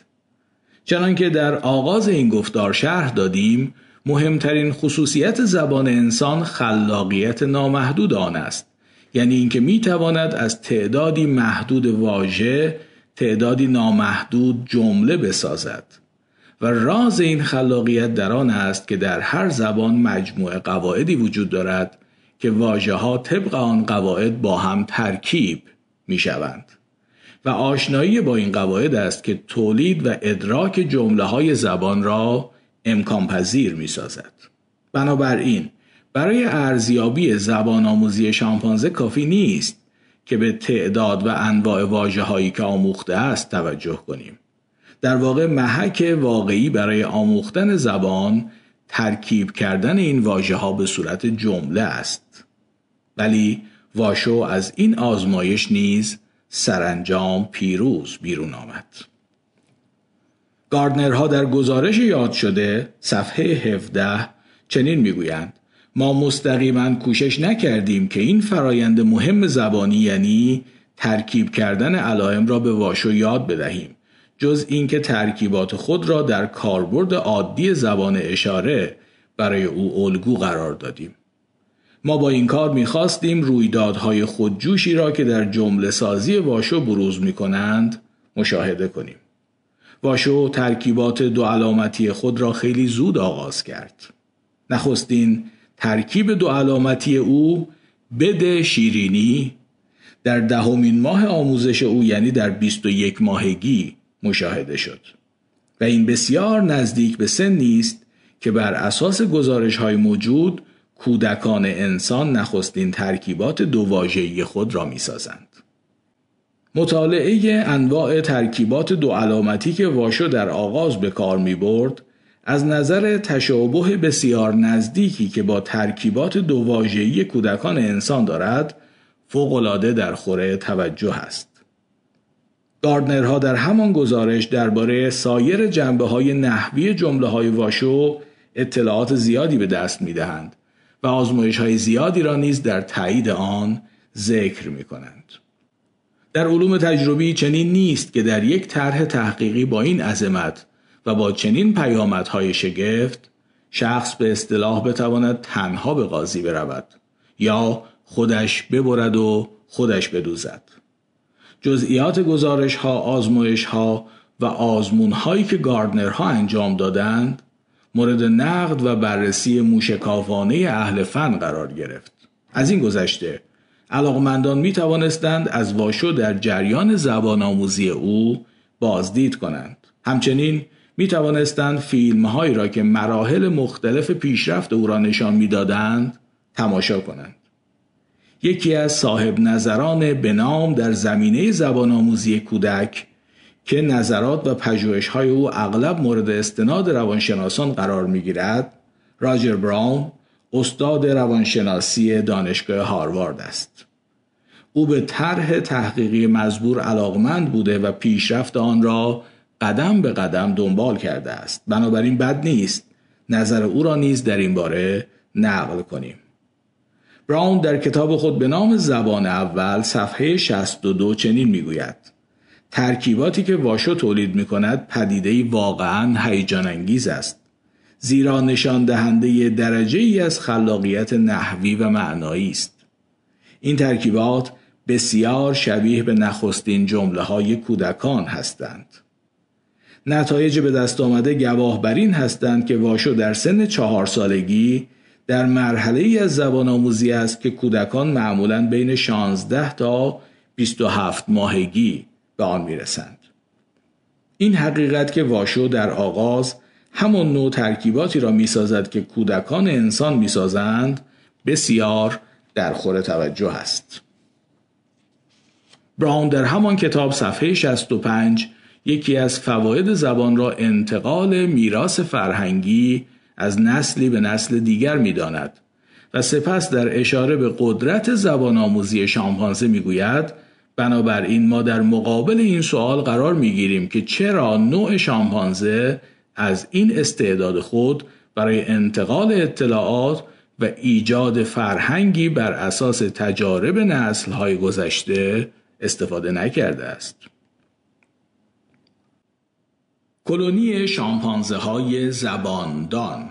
چنانکه در آغاز این گفتار شرح دادیم مهمترین خصوصیت زبان انسان خلاقیت نامحدود آن است یعنی اینکه می‌تواند از تعدادی محدود واژه تعدادی نامحدود جمله بسازد و راز این خلاقیت در آن است که در هر زبان مجموعه قواعدی وجود دارد که واژه ها طبق آن قواعد با هم ترکیب می شوند. و آشنایی با این قواعد است که تولید و ادراک جمله های زبان را امکان پذیر می سازد. بنابراین برای ارزیابی زبان آموزی شامپانزه کافی نیست که به تعداد و انواع واجه هایی که آموخته است توجه کنیم. در واقع محک واقعی برای آموختن زبان ترکیب کردن این واژه ها به صورت جمله است. ولی واشو از این آزمایش نیز سرانجام پیروز بیرون آمد. گاردنرها در گزارش یاد شده صفحه 17 چنین می‌گویند ما مستقیما کوشش نکردیم که این فرایند مهم زبانی یعنی ترکیب کردن علائم را به واشو یاد بدهیم جز اینکه ترکیبات خود را در کاربرد عادی زبان اشاره برای او الگو قرار دادیم ما با این کار می‌خواستیم رویدادهای خودجوشی را که در جمله سازی واشو بروز می کنند مشاهده کنیم. واشو ترکیبات دو علامتی خود را خیلی زود آغاز کرد. نخستین ترکیب دو علامتی او بده شیرینی در دهمین ماه آموزش او یعنی در 21 ماهگی مشاهده شد و این بسیار نزدیک به سن نیست که بر اساس گزارش های موجود کودکان انسان نخستین ترکیبات دو خود را می‌سازند. مطالعه انواع ترکیبات دو علامتی که واشو در آغاز به کار می برد از نظر تشابه بسیار نزدیکی که با ترکیبات دو کودکان انسان دارد فوق‌العاده در خوره توجه است. گاردنرها در همان گزارش درباره سایر جنبه های نحوی جمله های واشو اطلاعات زیادی به دست می دهند و آزمایش های زیادی را نیز در تایید آن ذکر می کنند. در علوم تجربی چنین نیست که در یک طرح تحقیقی با این عظمت و با چنین پیامدهای شگفت شخص به اصطلاح بتواند تنها به قاضی برود یا خودش ببرد و خودش بدوزد جزئیات گزارش ها آزمایش ها و آزمون هایی که گاردنرها انجام دادند مورد نقد و بررسی موشکافانه اهل فن قرار گرفت. از این گذشته علاقمندان می توانستند از واشو در جریان زبان آموزی او بازدید کنند. همچنین می توانستند فیلم هایی را که مراحل مختلف پیشرفت او را نشان می‌دادند تماشا کنند. یکی از صاحب نظران به نام در زمینه زبان آموزی کودک که نظرات و پژوهش های او اغلب مورد استناد روانشناسان قرار می گیرد راجر براون استاد روانشناسی دانشگاه هاروارد است. او به طرح تحقیقی مزبور علاقمند بوده و پیشرفت آن را قدم به قدم دنبال کرده است. بنابراین بد نیست نظر او را نیز در این باره نقل کنیم. براون در کتاب خود به نام زبان اول صفحه 62 چنین می‌گوید. ترکیباتی که واشو تولید می کند پدیده واقعا هیجان انگیز است. زیرا نشان دهنده درجه ای از خلاقیت نحوی و معنایی است. این ترکیبات بسیار شبیه به نخستین جمله های کودکان هستند. نتایج به دست آمده گواه بر این هستند که واشو در سن چهار سالگی در مرحله ای از زبان آموزی است که کودکان معمولا بین 16 تا 27 ماهگی به آن می‌رسند. این حقیقت که واشو در آغاز همان نوع ترکیباتی را می‌سازد که کودکان انسان می‌سازند بسیار در خور توجه است. براون در همان کتاب صفحه 65 یکی از فواید زبان را انتقال میراث فرهنگی از نسلی به نسل دیگر می‌داند و سپس در اشاره به قدرت زبان آموزی شامپانزه می‌گوید بنابراین ما در مقابل این سوال قرار می‌گیریم که چرا نوع شامپانزه از این استعداد خود برای انتقال اطلاعات و ایجاد فرهنگی بر اساس تجارب نسلهای گذشته استفاده نکرده است. کلونی شامپانزه های زباندان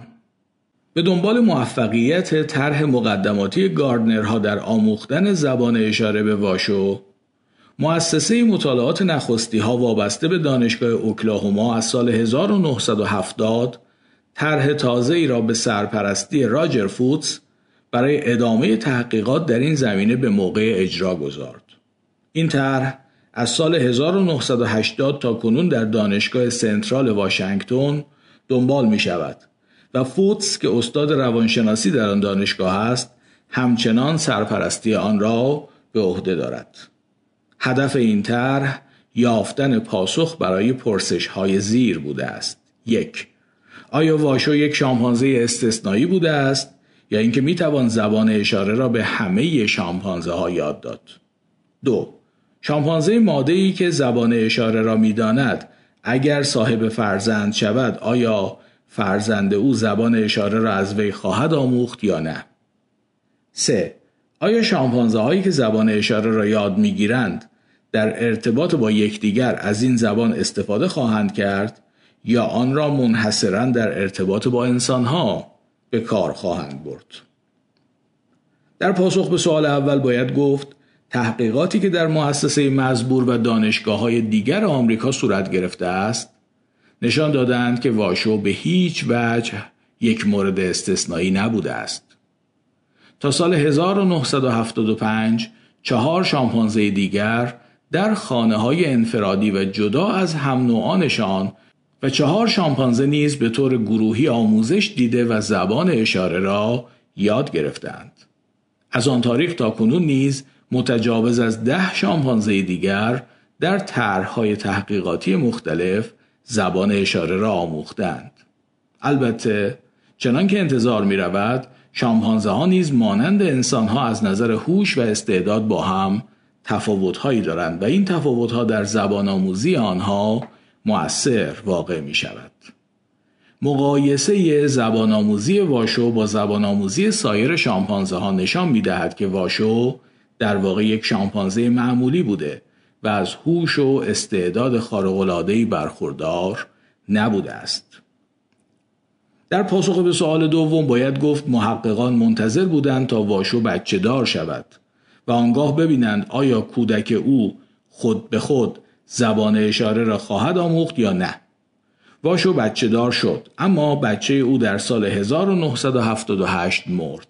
به دنبال موفقیت طرح مقدماتی گاردنرها در آموختن زبان اشاره به واشو مؤسسه مطالعات نخستی ها وابسته به دانشگاه اوکلاهوما از سال 1970 طرح تازه ای را به سرپرستی راجر فوتس برای ادامه تحقیقات در این زمینه به موقع اجرا گذارد. این طرح از سال 1980 تا کنون در دانشگاه سنترال واشنگتن دنبال می شود و فوتس که استاد روانشناسی در آن دانشگاه است همچنان سرپرستی آن را به عهده دارد. هدف این طرح یافتن پاسخ برای پرسش های زیر بوده است. یک آیا واشو یک شامپانزه استثنایی بوده است یا اینکه می توان زبان اشاره را به همه شامپانزه ها یاد داد؟ دو شامپانزه ماده ای که زبان اشاره را می داند اگر صاحب فرزند شود آیا فرزند او زبان اشاره را از وی خواهد آموخت یا نه؟ 3. آیا شامپانزه هایی که زبان اشاره را یاد می گیرند در ارتباط با یکدیگر از این زبان استفاده خواهند کرد یا آن را منحصرا در ارتباط با انسانها به کار خواهند برد. در پاسخ به سوال اول باید گفت تحقیقاتی که در مؤسسه مزبور و دانشگاه های دیگر آمریکا صورت گرفته است نشان دادند که واشو به هیچ وجه یک مورد استثنایی نبوده است. تا سال 1975 چهار شامپانزه دیگر در خانه های انفرادی و جدا از هم نوعانشان و چهار شامپانزه نیز به طور گروهی آموزش دیده و زبان اشاره را یاد گرفتند. از آن تاریخ تا کنون نیز متجاوز از ده شامپانزه دیگر در طرحهای تحقیقاتی مختلف زبان اشاره را آموختند. البته چنان که انتظار می رود شامپانزه ها نیز مانند انسان ها از نظر هوش و استعداد با هم تفاوت هایی دارند و این تفاوت ها در زبان آموزی آنها مؤثر واقع می شود. مقایسه زبان آموزی واشو با زبان آموزی سایر شامپانزه ها نشان می دهد که واشو در واقع یک شامپانزه معمولی بوده و از هوش و استعداد خارق‌العاده‌ای برخوردار نبوده است. در پاسخ به سوال دوم باید گفت محققان منتظر بودند تا واشو بچه دار شود و آنگاه ببینند آیا کودک او خود به خود زبان اشاره را خواهد آموخت یا نه. واشو بچه دار شد اما بچه او در سال 1978 مرد.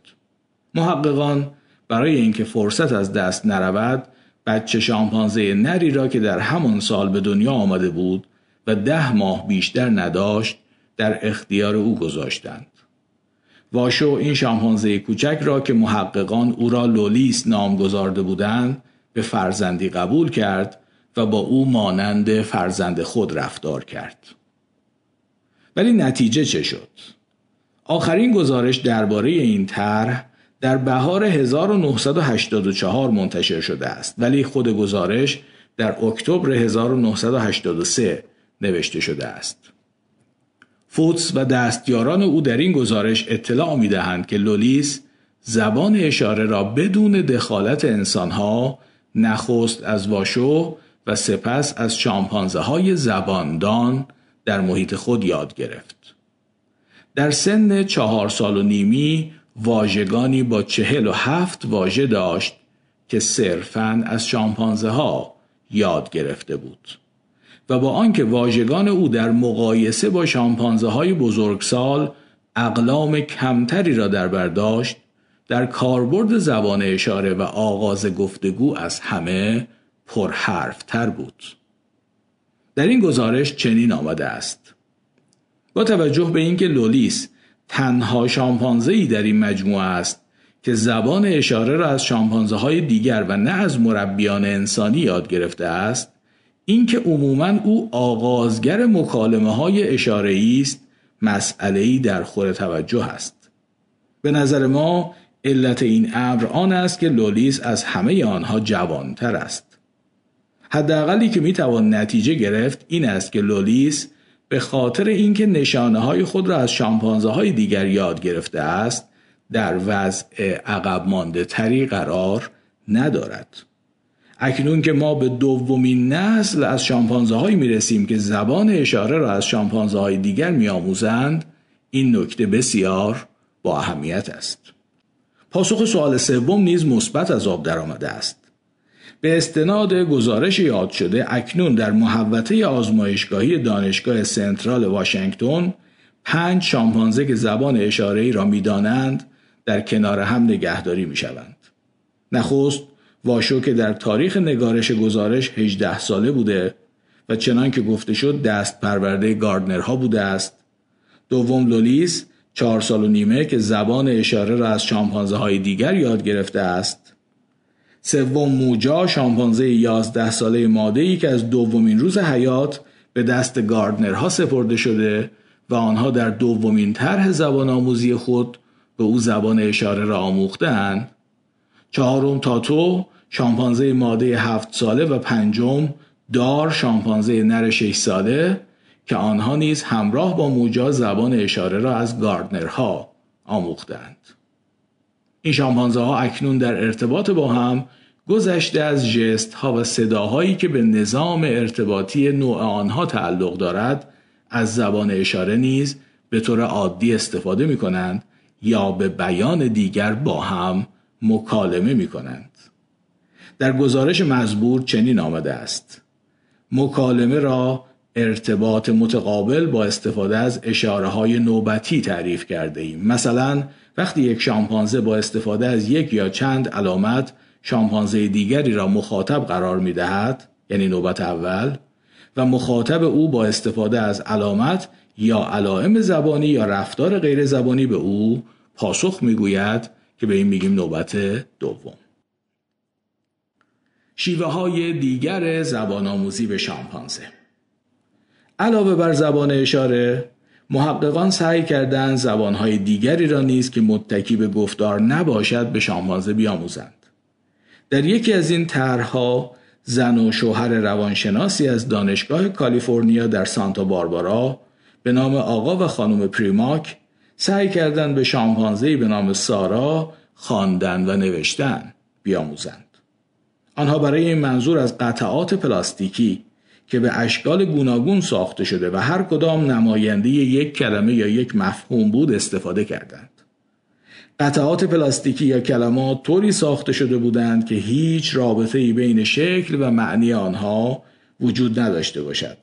محققان برای اینکه فرصت از دست نرود بچه شامپانزه نری را که در همان سال به دنیا آمده بود و ده ماه بیشتر نداشت در اختیار او گذاشتند. واشو این شامپانزه کوچک را که محققان او را لولیس نام گذارده بودند به فرزندی قبول کرد و با او مانند فرزند خود رفتار کرد. ولی نتیجه چه شد؟ آخرین گزارش درباره این طرح در بهار 1984 منتشر شده است ولی خود گزارش در اکتبر 1983 نوشته شده است. فوتس و دستیاران او در این گزارش اطلاع می دهند که لولیس زبان اشاره را بدون دخالت انسانها نخست از واشو و سپس از شامپانزه های زباندان در محیط خود یاد گرفت. در سن چهار سال و نیمی واژگانی با چهل و هفت واژه داشت که صرفاً از شامپانزه ها یاد گرفته بود و با آنکه واژگان او در مقایسه با شامپانزه های بزرگسال اقلام کمتری را در برداشت در کاربرد زبان اشاره و آغاز گفتگو از همه تر بود. در این گزارش چنین آمده است. با توجه به اینکه لولیس تنها شامپانزه در این مجموعه است که زبان اشاره را از شامپانزه های دیگر و نه از مربیان انسانی یاد گرفته است اینکه عموما او آغازگر مکالمه های اشاره است مسئله ای در خور توجه است. به نظر ما علت این امر آن است که لولیس از همه آنها جوانتر است. حداقلی که می‌توان نتیجه گرفت این است که لولیس به خاطر اینکه نشانه های خود را از شامپانزه های دیگر یاد گرفته است در وضع عقب مانده تری قرار ندارد. اکنون که ما به دومین نسل از شامپانزه هایی می رسیم که زبان اشاره را از شامپانزه های دیگر می آموزند این نکته بسیار با اهمیت است پاسخ سوال سوم نیز مثبت از آب درآمده است به استناد گزارش یاد شده اکنون در محوطه آزمایشگاهی دانشگاه سنترال واشنگتن پنج شامپانزه که زبان اشاره را می‌دانند در کنار هم نگهداری می شوند. نخست واشو که در تاریخ نگارش گزارش 18 ساله بوده و چنان که گفته شد دست پرورده گاردنرها بوده است. دوم لولیس چهار سال و نیمه که زبان اشاره را از شامپانزه های دیگر یاد گرفته است. سوم موجا شامپانزه 11 ساله ماده ای که از دومین روز حیات به دست گاردنرها سپرده شده و آنها در دومین طرح زبان آموزی خود به او زبان اشاره را آموختند چهارم تاتو شامپانزه ماده هفت ساله و پنجم دار شامپانزه نر شش ساله که آنها نیز همراه با موجا زبان اشاره را از گاردنرها آموختند. این شامپانزه ها اکنون در ارتباط با هم گذشته از جست ها و صداهایی که به نظام ارتباطی نوع آنها تعلق دارد از زبان اشاره نیز به طور عادی استفاده می کنند یا به بیان دیگر با هم مکالمه می کنند. در گزارش مزبور چنین آمده است. مکالمه را ارتباط متقابل با استفاده از اشاره های نوبتی تعریف کرده ایم. مثلا وقتی یک شامپانزه با استفاده از یک یا چند علامت شامپانزه دیگری را مخاطب قرار می دهد یعنی نوبت اول و مخاطب او با استفاده از علامت یا علائم زبانی یا رفتار غیر زبانی به او پاسخ می‌گوید که به این میگیم نوبت دوم. شیوه های دیگر زبان آموزی به شامپانزه. علاوه بر زبان اشاره محققان سعی کردند زبانهای دیگری را نیز که متکی به گفتار نباشد به شامپانزه بیاموزند. در یکی از این طرحها زن و شوهر روانشناسی از دانشگاه کالیفرنیا در سانتا باربارا به نام آقا و خانم پریماک سعی کردند به شامپانزهی به نام سارا خواندن و نوشتن بیاموزند. آنها برای این منظور از قطعات پلاستیکی که به اشکال گوناگون ساخته شده و هر کدام نماینده یک کلمه یا یک مفهوم بود استفاده کردند. قطعات پلاستیکی یا کلمات طوری ساخته شده بودند که هیچ رابطه ای بین شکل و معنی آنها وجود نداشته باشد.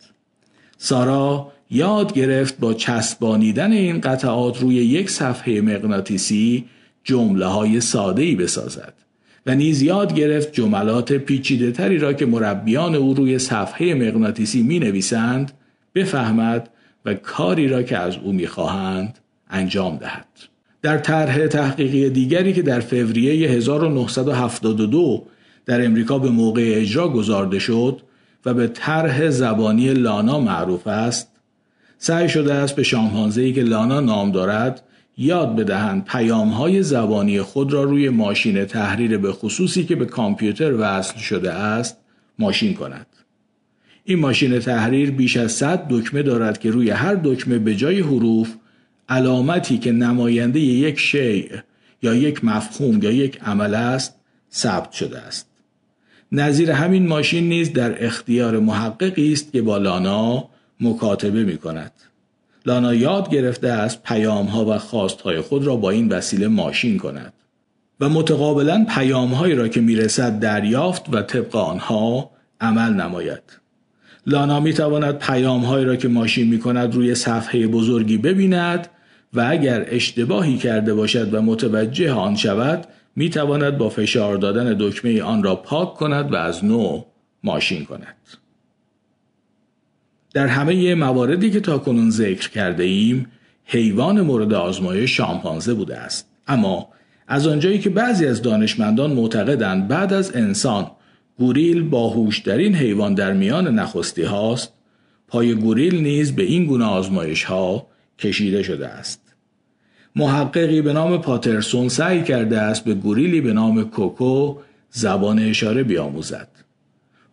سارا یاد گرفت با چسبانیدن این قطعات روی یک صفحه مغناطیسی جمله های ساده ای بسازد و نیز یاد گرفت جملات پیچیده تری را که مربیان او روی صفحه مغناطیسی می نویسند بفهمد و کاری را که از او می خواهند انجام دهد. در طرح تحقیقی دیگری که در فوریه 1972 در امریکا به موقع اجرا گذارده شد و به طرح زبانی لانا معروف است سعی شده است به شامپانزه‌ای که لانا نام دارد یاد بدهند پیامهای زبانی خود را روی ماشین تحریر به خصوصی که به کامپیوتر وصل شده است ماشین کند. این ماشین تحریر بیش از 100 دکمه دارد که روی هر دکمه به جای حروف علامتی که نماینده یک شیء یا یک مفهوم یا یک عمل است ثبت شده است. نظیر همین ماشین نیز در اختیار محققی است که با لانا مکاتبه می کند. لانا یاد گرفته است پیام ها و خواست های خود را با این وسیله ماشین کند و متقابلا پیام هایی را که می‌رسد دریافت و طبق آنها عمل نماید. لانا می تواند پیام هایی را که ماشین می کند روی صفحه بزرگی ببیند و اگر اشتباهی کرده باشد و متوجه آن شود می تواند با فشار دادن دکمه آن را پاک کند و از نو ماشین کند. در همه مواردی که تا کنون ذکر کرده ایم حیوان مورد آزمایش شامپانزه بوده است. اما از آنجایی که بعضی از دانشمندان معتقدند بعد از انسان گوریل باهوشترین حیوان در میان نخستی هاست پای گوریل نیز به این گونه آزمایش ها کشیده شده است. محققی به نام پاترسون سعی کرده است به گوریلی به نام کوکو زبان اشاره بیاموزد.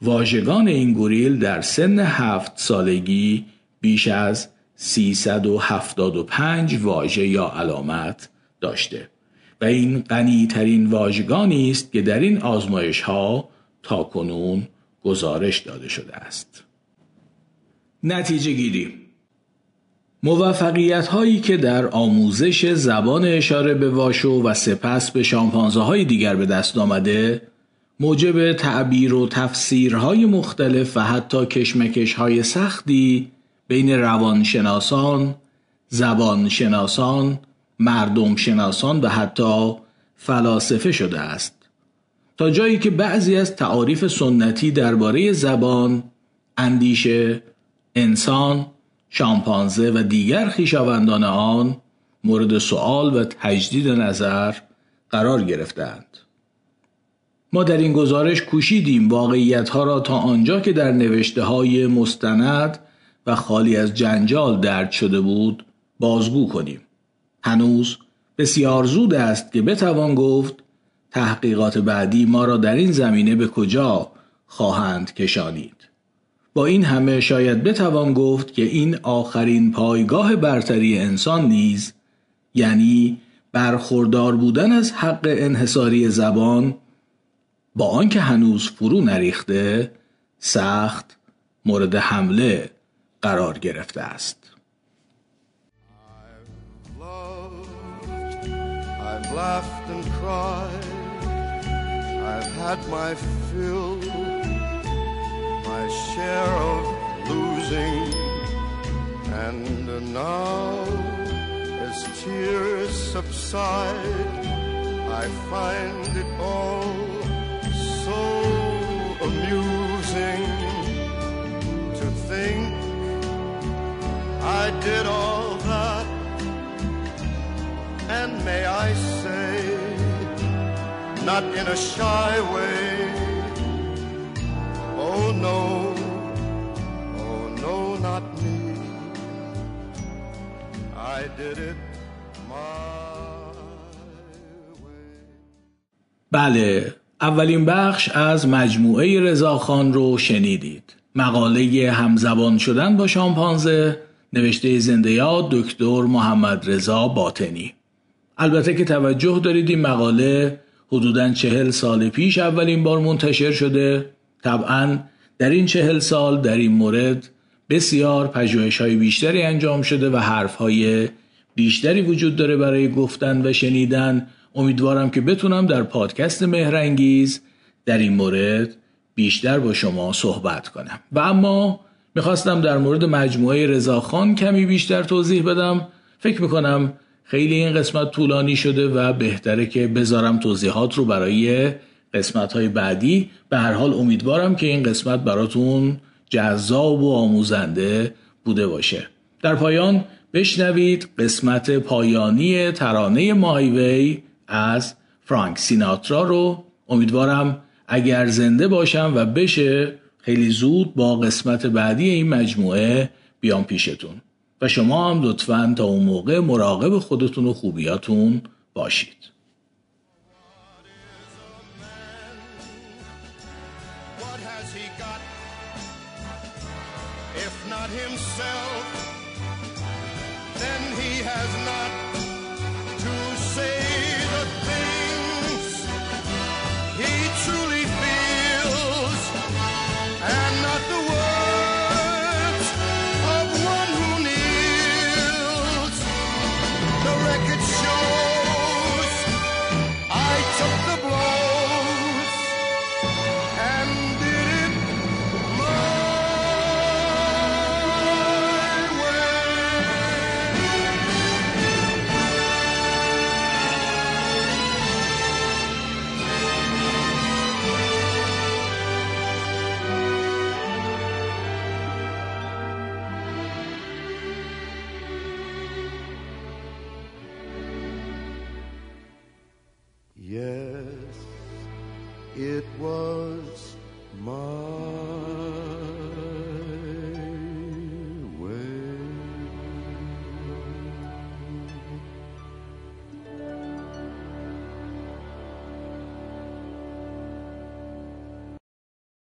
واژگان این گوریل در سن هفت سالگی بیش از 375 واژه یا علامت داشته و این غنی ترین واژگانی است که در این آزمایش ها تا کنون گزارش داده شده است. نتیجه گیری موفقیت هایی که در آموزش زبان اشاره به واشو و سپس به شامپانزه های دیگر به دست آمده موجب تعبیر و تفسیرهای مختلف و حتی کشمکشهای سختی بین روانشناسان، زبانشناسان، مردم شناسان و حتی فلاسفه شده است. تا جایی که بعضی از تعاریف سنتی درباره زبان، اندیشه، انسان، شامپانزه و دیگر خویشاوندان آن مورد سوال و تجدید نظر قرار گرفتند. ما در این گزارش کوشیدیم واقعیت ها را تا آنجا که در نوشته های مستند و خالی از جنجال درد شده بود بازگو کنیم. هنوز بسیار زود است که بتوان گفت تحقیقات بعدی ما را در این زمینه به کجا خواهند کشانید. با این همه شاید بتوان گفت که این آخرین پایگاه برتری انسان نیز یعنی برخوردار بودن از حق انحصاری زبان با آنکه هنوز فرو نریخته سخت مورد حمله قرار گرفته است as tears subside, I find it all so amusing to think I did all that. And may I say, not in a shy way, oh no, oh no, not me. I did it my way. بله اولین بخش از مجموعه رضاخان رو شنیدید. مقاله همزبان شدن با شامپانزه نوشته زنده یاد دکتر محمد رضا باطنی. البته که توجه دارید این مقاله حدوداً چهل سال پیش اولین بار منتشر شده طبعا در این چهل سال در این مورد بسیار پژوهش های بیشتری انجام شده و حرف های بیشتری وجود داره برای گفتن و شنیدن امیدوارم که بتونم در پادکست مهرنگیز در این مورد بیشتر با شما صحبت کنم. و اما می‌خواستم در مورد مجموعه رضاخان کمی بیشتر توضیح بدم. فکر می‌کنم خیلی این قسمت طولانی شده و بهتره که بذارم توضیحات رو برای قسمت های بعدی. به هر حال امیدوارم که این قسمت براتون جذاب و آموزنده بوده باشه. در پایان بشنوید قسمت پایانی ترانه مایوی از فرانک سیناترا رو. امیدوارم اگر زنده باشم و بشه خیلی زود با قسمت بعدی این مجموعه بیام پیشتون. و شما هم لطفا تا اون موقع مراقب خودتون و خوبیاتون باشید.